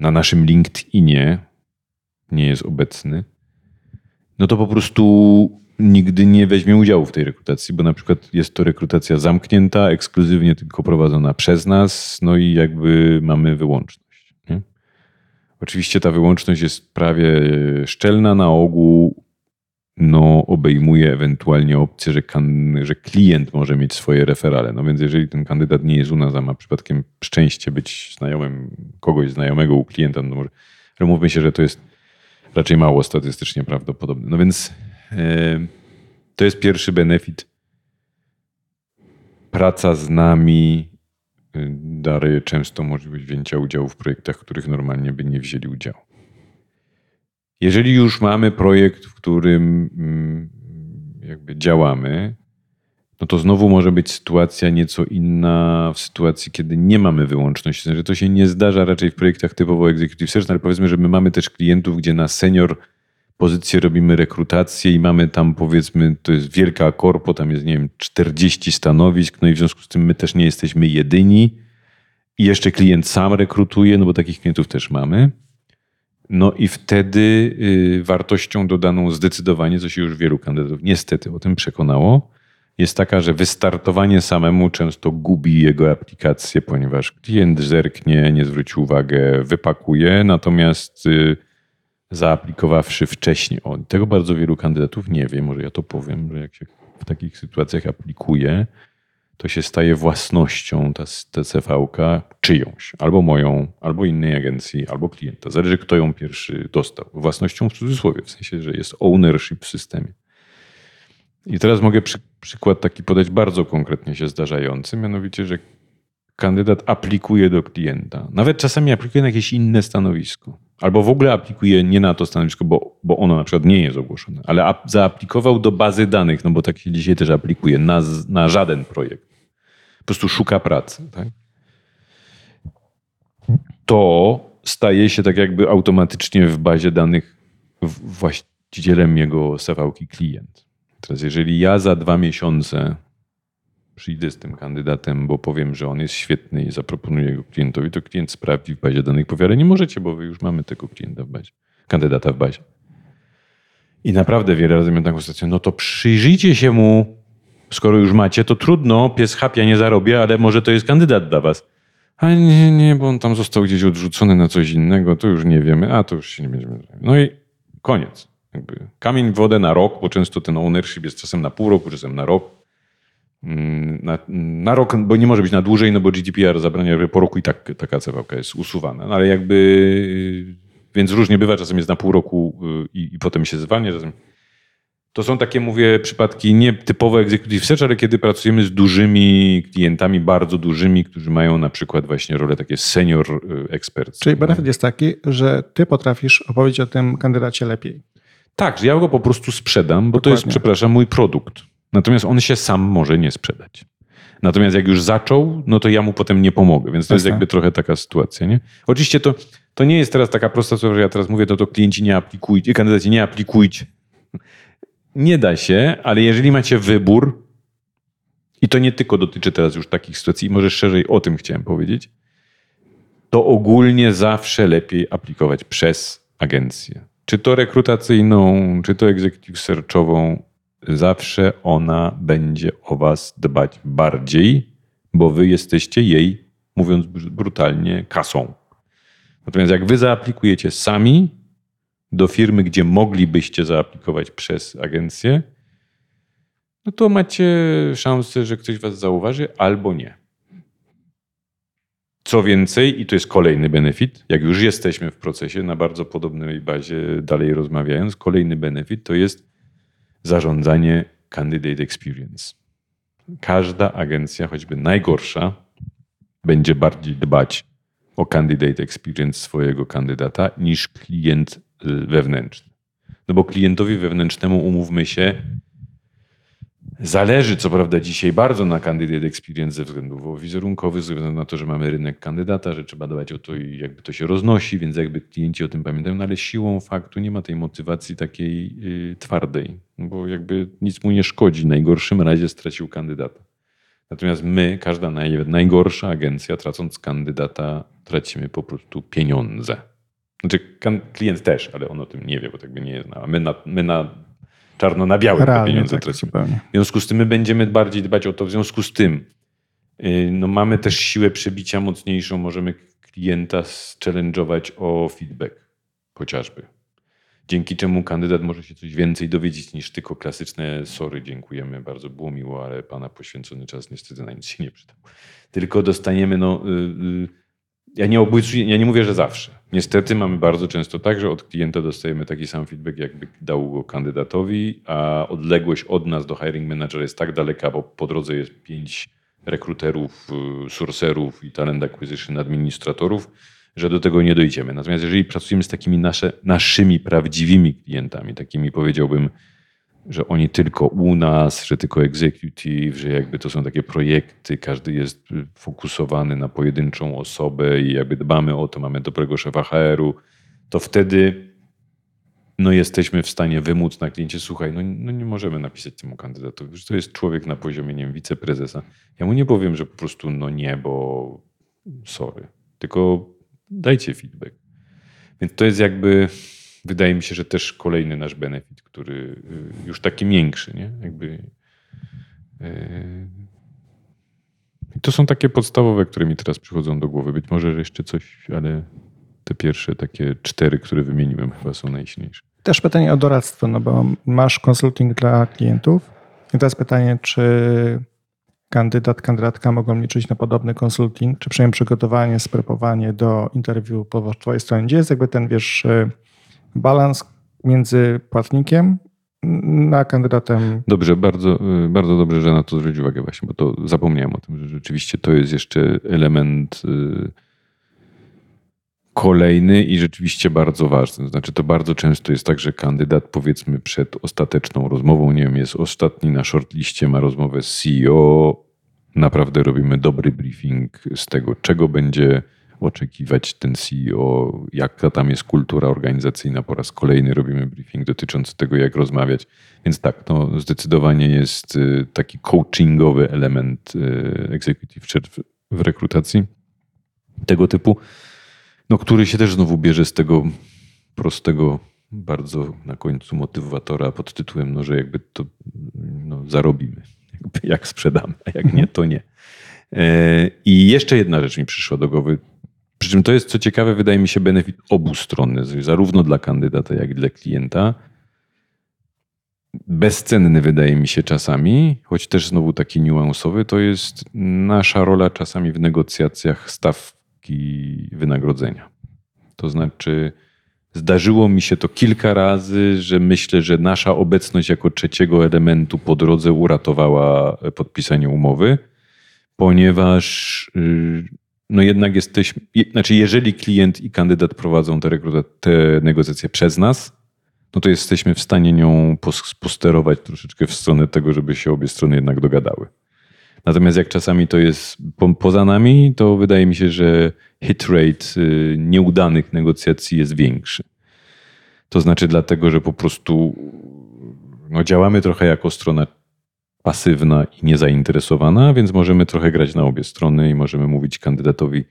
S3: na naszym LinkedInie nie jest obecny, no to po prostu nigdy nie weźmie udziału w tej rekrutacji, bo na przykład jest to rekrutacja zamknięta, ekskluzywnie tylko prowadzona przez nas, no i jakby mamy wyłączność. Oczywiście ta wyłączność jest prawie szczelna, na ogół no, obejmuje ewentualnie opcję, że, kan, że klient może mieć swoje referale. No więc jeżeli ten kandydat nie jest u nas, a ma przypadkiem szczęście być znajomym kogoś znajomego u klienta, no może, ale mówmy się, że to jest raczej mało statystycznie prawdopodobne. No więc E, to jest pierwszy benefit. Praca z nami daje często możliwość wzięcia udziału w projektach, w których normalnie by nie wzięli udziału. Jeżeli już mamy projekt, w którym mm, jakby działamy, no to znowu może być sytuacja nieco inna w sytuacji, kiedy nie mamy wyłączności. Znaczy, to się nie zdarza raczej w projektach typowo executive search, no ale powiedzmy, że my mamy też klientów, gdzie na senior pozycję robimy rekrutację i mamy tam powiedzmy, to jest wielka korpo, tam jest nie wiem 40 stanowisk, no i w związku z tym my też nie jesteśmy jedyni i jeszcze klient sam rekrutuje, no bo takich klientów też mamy. No i wtedy y, wartością dodaną zdecydowanie, co się już wielu kandydatów niestety o tym przekonało, jest taka, że wystartowanie samemu często gubi jego aplikację, ponieważ klient zerknie, nie zwróci uwagi, wypakuje, natomiast y, zaaplikowawszy wcześniej. Tego bardzo wielu kandydatów nie wie, może ja to powiem, że jak się w takich sytuacjach aplikuje, to się staje własnością ta, ta CV-ka czyjąś, albo moją, albo innej agencji, albo klienta. Zależy, kto ją pierwszy dostał. Własnością w cudzysłowie, w sensie, że jest ownership w systemie. I teraz mogę przy, przykład taki podać bardzo konkretnie się zdarzający, mianowicie, że kandydat aplikuje do klienta. Nawet czasami aplikuje na jakieś inne stanowisko. Albo w ogóle aplikuje nie na to stanowisko, bo, bo ono na przykład nie jest ogłoszone, ale ap, zaaplikował do bazy danych, no bo tak się dzisiaj też aplikuje, na, na żaden projekt. Po prostu szuka pracy. Tak? To staje się tak jakby automatycznie w bazie danych właścicielem jego cv klient. Teraz jeżeli ja za dwa miesiące przyjdę z tym kandydatem, bo powiem, że on jest świetny i zaproponuję go klientowi, to klient sprawdzi w bazie danych, powie, ale nie możecie, bo wy już mamy tego klienta w bazie, kandydata w bazie. I naprawdę wiele razy miałem taką sytuację, no to przyjrzyjcie się mu, skoro już macie, to trudno, pies chapia nie zarobia, ale może to jest kandydat dla was. A nie, nie, bo on tam został gdzieś odrzucony na coś innego, to już nie wiemy, a to już się nie będziemy. No i koniec. Jakby kamień w wodę na rok, bo często ten ownership jest czasem na pół roku, czasem na rok. Mm, Na, na rok, bo nie może być na dłużej, no bo GDPR zabrania, że po roku i tak taka CVK jest usuwana. No ale jakby, więc różnie bywa, czasem jest na pół roku y, i, i potem się zwalnia, czasem to są takie, mówię, przypadki nie typowe executive search, ale kiedy pracujemy z dużymi klientami, bardzo dużymi, którzy mają na przykład właśnie rolę takie senior y, experts.
S1: Czyli benefit jest taki, że ty potrafisz opowiedzieć o tym kandydacie lepiej.
S3: Tak, że ja go po prostu sprzedam, bo to jest,
S1: Dokładnie.
S3: przepraszam, mój produkt. Natomiast on się sam może nie sprzedać. Natomiast jak już zaczął, no to ja mu potem nie pomogę, więc to jest jakby trochę taka sytuacja. Nie? Oczywiście to, to nie jest teraz taka prosta sprawa, że ja teraz mówię, to to klienci nie aplikujcie, kandydaci nie aplikujcie. Nie da się, ale jeżeli macie wybór, i to nie tylko dotyczy teraz już takich sytuacji, i może szerzej o tym chciałem powiedzieć, to ogólnie zawsze lepiej aplikować przez agencję. Czy to rekrutacyjną, czy to executive searchową, zawsze ona będzie o was dbać bardziej, bo wy jesteście jej, mówiąc br- brutalnie, kasą. Natomiast jak wy zaaplikujecie sami do firmy, gdzie moglibyście zaaplikować przez agencję, no to macie szansę, że ktoś was zauważy albo nie. Co więcej, i to jest kolejny benefit, jak już jesteśmy w procesie na bardzo podobnej bazie, dalej rozmawiając, kolejny benefit to jest zarządzanie candidate experience. Każda agencja, choćby najgorsza, będzie bardziej dbać o candidate experience swojego kandydata niż klient y, wewnętrzny. No bo klientowi wewnętrznemu, umówmy się, Zależy co prawda dzisiaj bardzo na candidate experience ze względów wizerunkowych, ze względu na to, że mamy rynek kandydata, że trzeba dbać o to i jakby to się roznosi, więc jakby klienci o tym pamiętają, no ale siłą faktu nie ma tej motywacji takiej y, twardej, no bo jakby nic mu nie szkodzi. W najgorszym razie stracił kandydata. Natomiast my, każda naj, najgorsza agencja, tracąc kandydata, tracimy po prostu pieniądze. Znaczy klient też, ale on o tym nie wie, bo tak by nie zna. My na, my na czarno na białe te pieniądze
S1: tak
S3: tracimy.
S1: zupełnie.
S3: W związku z tym my będziemy bardziej dbać o to. W związku z tym yy, no mamy też siłę przebicia mocniejszą. Możemy klienta challenge'ować o feedback chociażby. Dzięki czemu kandydat może się coś więcej dowiedzieć niż tylko klasyczne sorry, dziękujemy, bardzo było miło, ale pana poświęcony czas niestety na nic się nie przydał. Tylko dostaniemy, no, yy, ja nie obiecuję, ja nie mówię, że zawsze. Niestety mamy bardzo często tak, że od klienta dostajemy taki sam feedback, jakby dał go kandydatowi, a odległość od nas do hiring managera jest tak daleka, bo po drodze jest pięć rekruterów, y, sourcerów i talent acquisition administratorów, że do tego nie dojdziemy. Natomiast jeżeli pracujemy z takimi nasze, naszymi prawdziwymi klientami, takimi powiedziałbym, że oni tylko u nas, że tylko executive, że jakby to są takie projekty, każdy jest fokusowany na pojedynczą osobę i jakby dbamy o to, mamy dobrego szefa HR-u, to wtedy no jesteśmy w stanie wymóc na kliencie, słuchaj, no, no nie możemy napisać temu kandydatowi, że to jest człowiek na poziomie, nie wiem, wiceprezesa. Ja mu nie powiem, że po prostu no nie, bo sorry, tylko dajcie feedback. Więc to jest jakby, wydaje mi się, że też kolejny nasz benefit, który y, już taki większy, nie? Jakby y, to są takie podstawowe, które mi teraz przychodzą do głowy. Być może że jeszcze coś, ale te pierwsze takie cztery, które wymieniłem, chyba są najsilniejsze.
S1: Też pytanie o doradztwo, no bo masz konsulting dla klientów. I teraz pytanie, czy kandydat, kandydatka mogą liczyć na podobny konsulting, czy przynajmniej przygotowanie, sprepowanie do interwiu po twojej stronie. Gdzie jest jakby ten, wiesz, y, balans między płatnikiem a kandydatem?
S3: Dobrze, bardzo, y, bardzo dobrze, że na to zwrócił uwagę właśnie, bo to zapomniałem o tym, że rzeczywiście to jest jeszcze element y, kolejny i rzeczywiście bardzo ważny. Znaczy to bardzo często jest tak, że kandydat powiedzmy przed ostateczną rozmową, nie wiem, jest ostatni na shortliście, ma rozmowę z CEO, naprawdę robimy dobry briefing z tego, czego będzie oczekiwać ten CEO, jaka tam jest kultura organizacyjna. Po raz kolejny robimy briefing dotyczący tego, jak rozmawiać. Więc tak, to zdecydowanie jest y, taki coachingowy element y, executive search w- rekrutacji tego typu, no, który się też znowu bierze z tego prostego, bardzo na końcu motywatora pod tytułem, no, że jakby to no, zarobimy, jakby jak sprzedamy, a jak nie, to nie. E, I jeszcze jedna rzecz mi przyszła do głowy. Przy czym to jest, co ciekawe, wydaje mi się, benefit obustronny, zarówno dla kandydata, jak i dla klienta. Bezcenny wydaje mi się czasami, choć też znowu taki niuansowy, to jest nasza rola czasami w negocjacjach stawki wynagrodzenia. To znaczy, zdarzyło mi się to kilka razy, że myślę, że nasza obecność jako trzeciego elementu po drodze uratowała podpisanie umowy, ponieważ y, no jednak jesteśmy, znaczy jeżeli klient i kandydat prowadzą te, te negocjacje przez nas, no to jesteśmy w stanie nią posterować troszeczkę w stronę tego, żeby się obie strony jednak dogadały. Natomiast jak czasami to jest po, poza nami, to wydaje mi się, że hit rate y, nieudanych negocjacji jest większy. To znaczy dlatego, że po prostu no, działamy trochę jako strona pasywna i niezainteresowana, więc możemy trochę grać na obie strony i możemy mówić kandydatowi,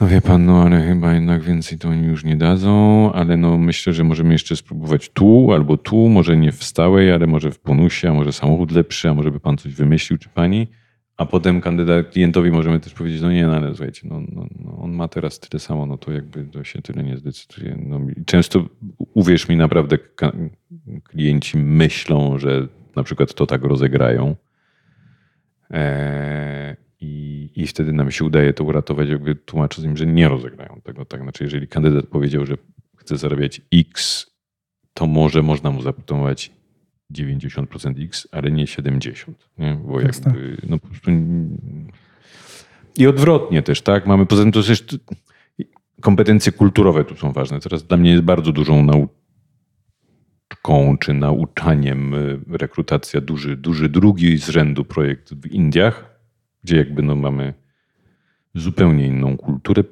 S3: no wie pan, no ale chyba jednak więcej to oni już nie dadzą, ale no myślę, że możemy jeszcze spróbować tu albo tu, może nie w stałej, ale może w bonusie, a może samochód lepszy, a może by pan coś wymyślił, czy pani. A potem kandydat klientowi możemy też powiedzieć, no nie, no ale słuchajcie, no, no, no on ma teraz tyle samo, no to jakby to się tyle nie zdecyduje. No, często, uwierz mi, naprawdę klienci myślą, że na przykład to tak rozegrają. Eee, i, I wtedy nam się udaje to uratować, jakby tłumacząc im, że nie rozegrają tego tak. Znaczy, jeżeli kandydat powiedział, że chce zarabiać X, to może można mu zaproponować 90% X, ale nie 70%. Nie? Bo jakby, no po prostu... I odwrotnie też, tak? Mamy poza tym to też kompetencje kulturowe tu są ważne. Teraz dla mnie jest bardzo dużą nauką czy nauczaniem y, rekrutacja duży, duży drugi z rzędu projekt w Indiach, gdzie jakby no mamy zupełnie inną kulturę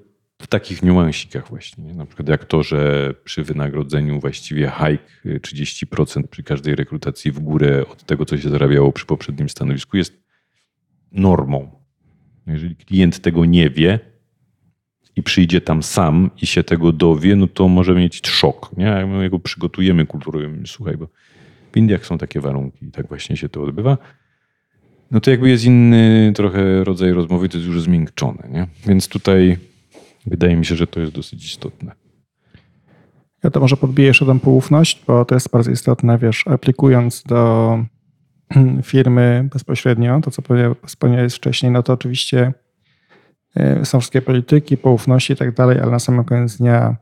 S3: w takich niuansikach właśnie. Na przykład jak to, że przy wynagrodzeniu właściwie hike 30% przy każdej rekrutacji w górę od tego, co się zarabiało przy poprzednim stanowisku jest normą. Jeżeli klient tego nie wie i przyjdzie tam sam i się tego dowie, no to może mieć szok. Nie? My go przygotujemy kulturujemy. Słuchaj, bo w Indiach są takie warunki i tak właśnie się to odbywa no to jakby jest inny trochę rodzaj rozmowy, to jest już zmiękczone. Nie? Więc tutaj wydaje mi się, że to jest dosyć istotne.
S1: Ja to może podbiję jeszcze tę poufność, bo to jest bardzo istotne, wiesz, aplikując do [clears throat] firmy bezpośrednio, to co wspomniałeś wcześniej, no to oczywiście są wszystkie polityki, poufności i tak dalej, ale na samym koniec dnia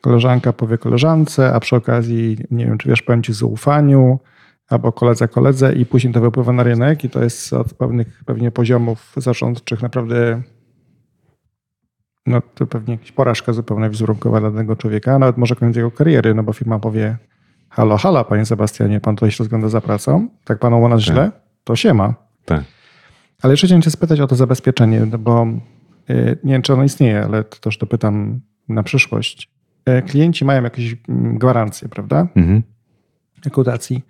S1: koleżanka powie koleżance, a przy okazji, nie wiem, czy wiesz, powiem ci zaufaniu, albo koledze koledze i później to wypływa na rynek i to jest od pewnych pewnie poziomów zarządczych naprawdę no to pewnie jakaś porażka zupełnie wizerunkowa dla danego człowieka, nawet może koniec jego kariery, no bo firma powie halo, halo, panie Sebastianie, pan tutaj się rozgląda za pracą, tak panu u nas tak. źle, to się ma.
S3: Tak.
S1: Ale jeszcze chciałem cię spytać o to zabezpieczenie, no bo y, nie wiem, czy ono istnieje, ale to też dopytam na przyszłość. Y, klienci mają jakieś mm, gwarancje, prawda? Mhm. Rekrutacji.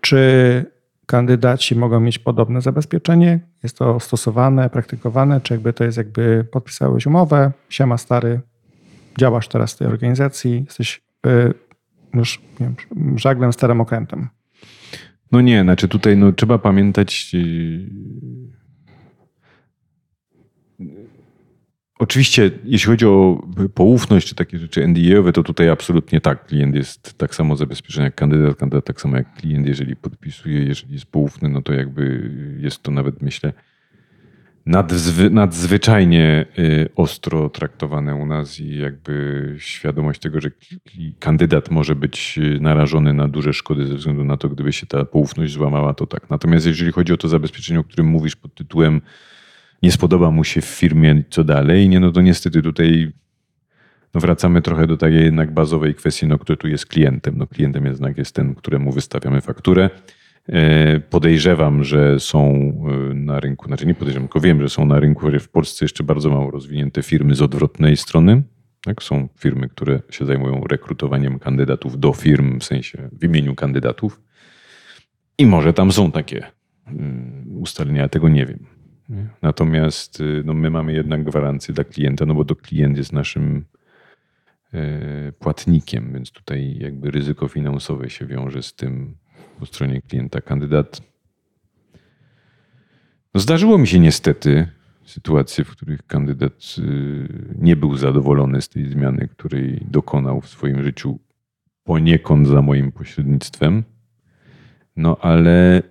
S1: Czy kandydaci mogą mieć podobne zabezpieczenie? Jest to stosowane, praktykowane? Czy jakby to jest jakby podpisałeś umowę, siema stary, działasz teraz w tej organizacji, jesteś y, już nie wiem, żaglem starym okrętem?
S3: No nie, znaczy tutaj no, trzeba pamiętać y, Oczywiście, jeśli chodzi o poufność czy takie rzeczy NDA-owe, to tutaj absolutnie tak. Klient jest tak samo zabezpieczony jak kandydat, kandydat tak samo jak klient. Jeżeli podpisuje, jeżeli jest poufny, no to jakby jest to nawet, myślę, nadzwy, nadzwyczajnie y, ostro traktowane u nas i jakby świadomość tego, że kandydat może być y, narażony na duże szkody ze względu na to, gdyby się ta poufność złamała, to tak. Natomiast jeżeli chodzi o to zabezpieczenie, o którym mówisz pod tytułem nie spodoba mu się w firmie, co dalej, nie, no to niestety tutaj no wracamy trochę do takiej jednak bazowej kwestii, no kto tu jest klientem. No klientem jednak jest ten, któremu wystawiamy fakturę. E, podejrzewam, że są e, na rynku, znaczy nie podejrzewam, tylko wiem, że są na rynku w Polsce jeszcze bardzo mało rozwinięte firmy z odwrotnej strony. Tak? Są firmy, które się zajmują rekrutowaniem kandydatów do firm, w sensie w imieniu kandydatów. I może tam są takie mm, ustalenia, tego nie wiem. Natomiast y, no, my mamy jednak gwarancję dla klienta, no bo to klient jest naszym y, płatnikiem, więc tutaj jakby ryzyko finansowe się wiąże z tym po stronie klienta. Kandydat Zdarzyło mi się niestety sytuacje, w których kandydat y, nie był zadowolony z tej zmiany, której dokonał w swoim życiu poniekąd za moim pośrednictwem. No ale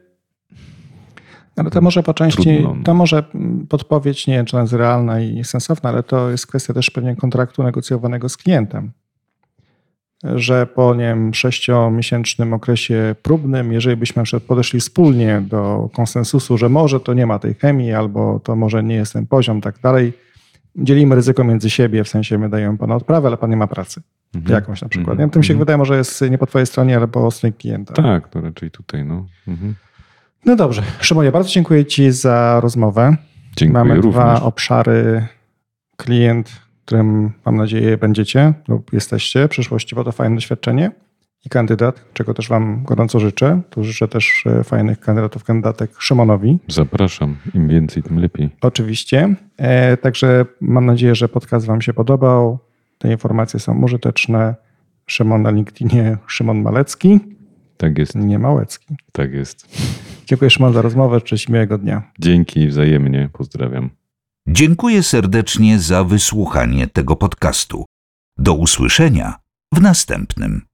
S1: Ale to może po części,
S3: Trudno, no.
S1: to może podpowiedź, nie wiem, czy ona jest realna i sensowna, ale to jest kwestia też pewnie kontraktu negocjowanego z klientem. Że po, nie wiem, sześciomiesięcznym okresie próbnym, jeżeli byśmy na przykład podeszli wspólnie do konsensusu, że może to nie ma tej chemii, albo to może nie jest ten poziom, tak dalej, dzielimy ryzyko między siebie, w sensie my dajemy panu odprawę, ale pan nie ma pracy.
S3: Mhm.
S1: Jakąś na przykład.
S3: Mhm.
S1: Tym się
S3: Mhm.
S1: wydaje, może jest nie po twojej stronie, ale po stronie klienta.
S3: tak, to raczej tutaj. No, mhm.
S1: No dobrze. Szymonie, bardzo dziękuję Ci za rozmowę.
S3: Dziękuję
S1: Mamy
S3: również.
S1: dwa obszary. Klient, którym mam nadzieję będziecie lub jesteście w przyszłości, bo to fajne doświadczenie. I kandydat, czego też Wam gorąco życzę. Tu życzę też e, fajnych kandydatów, kandydatek Szymonowi.
S3: Zapraszam. Im więcej, tym lepiej.
S1: Oczywiście. E, także mam nadzieję, że podcast Wam się podobał. Te informacje są użyteczne. Szymon na LinkedInie, Szymon Malecki,
S3: Tak jest.
S1: nie Małecki.
S3: Tak jest.
S1: Dziękuję Szymon za rozmowę. Cześć, miłego dnia.
S3: Dzięki wzajemnie. Pozdrawiam.
S4: Dziękuję serdecznie za wysłuchanie tego podcastu. Do usłyszenia w następnym.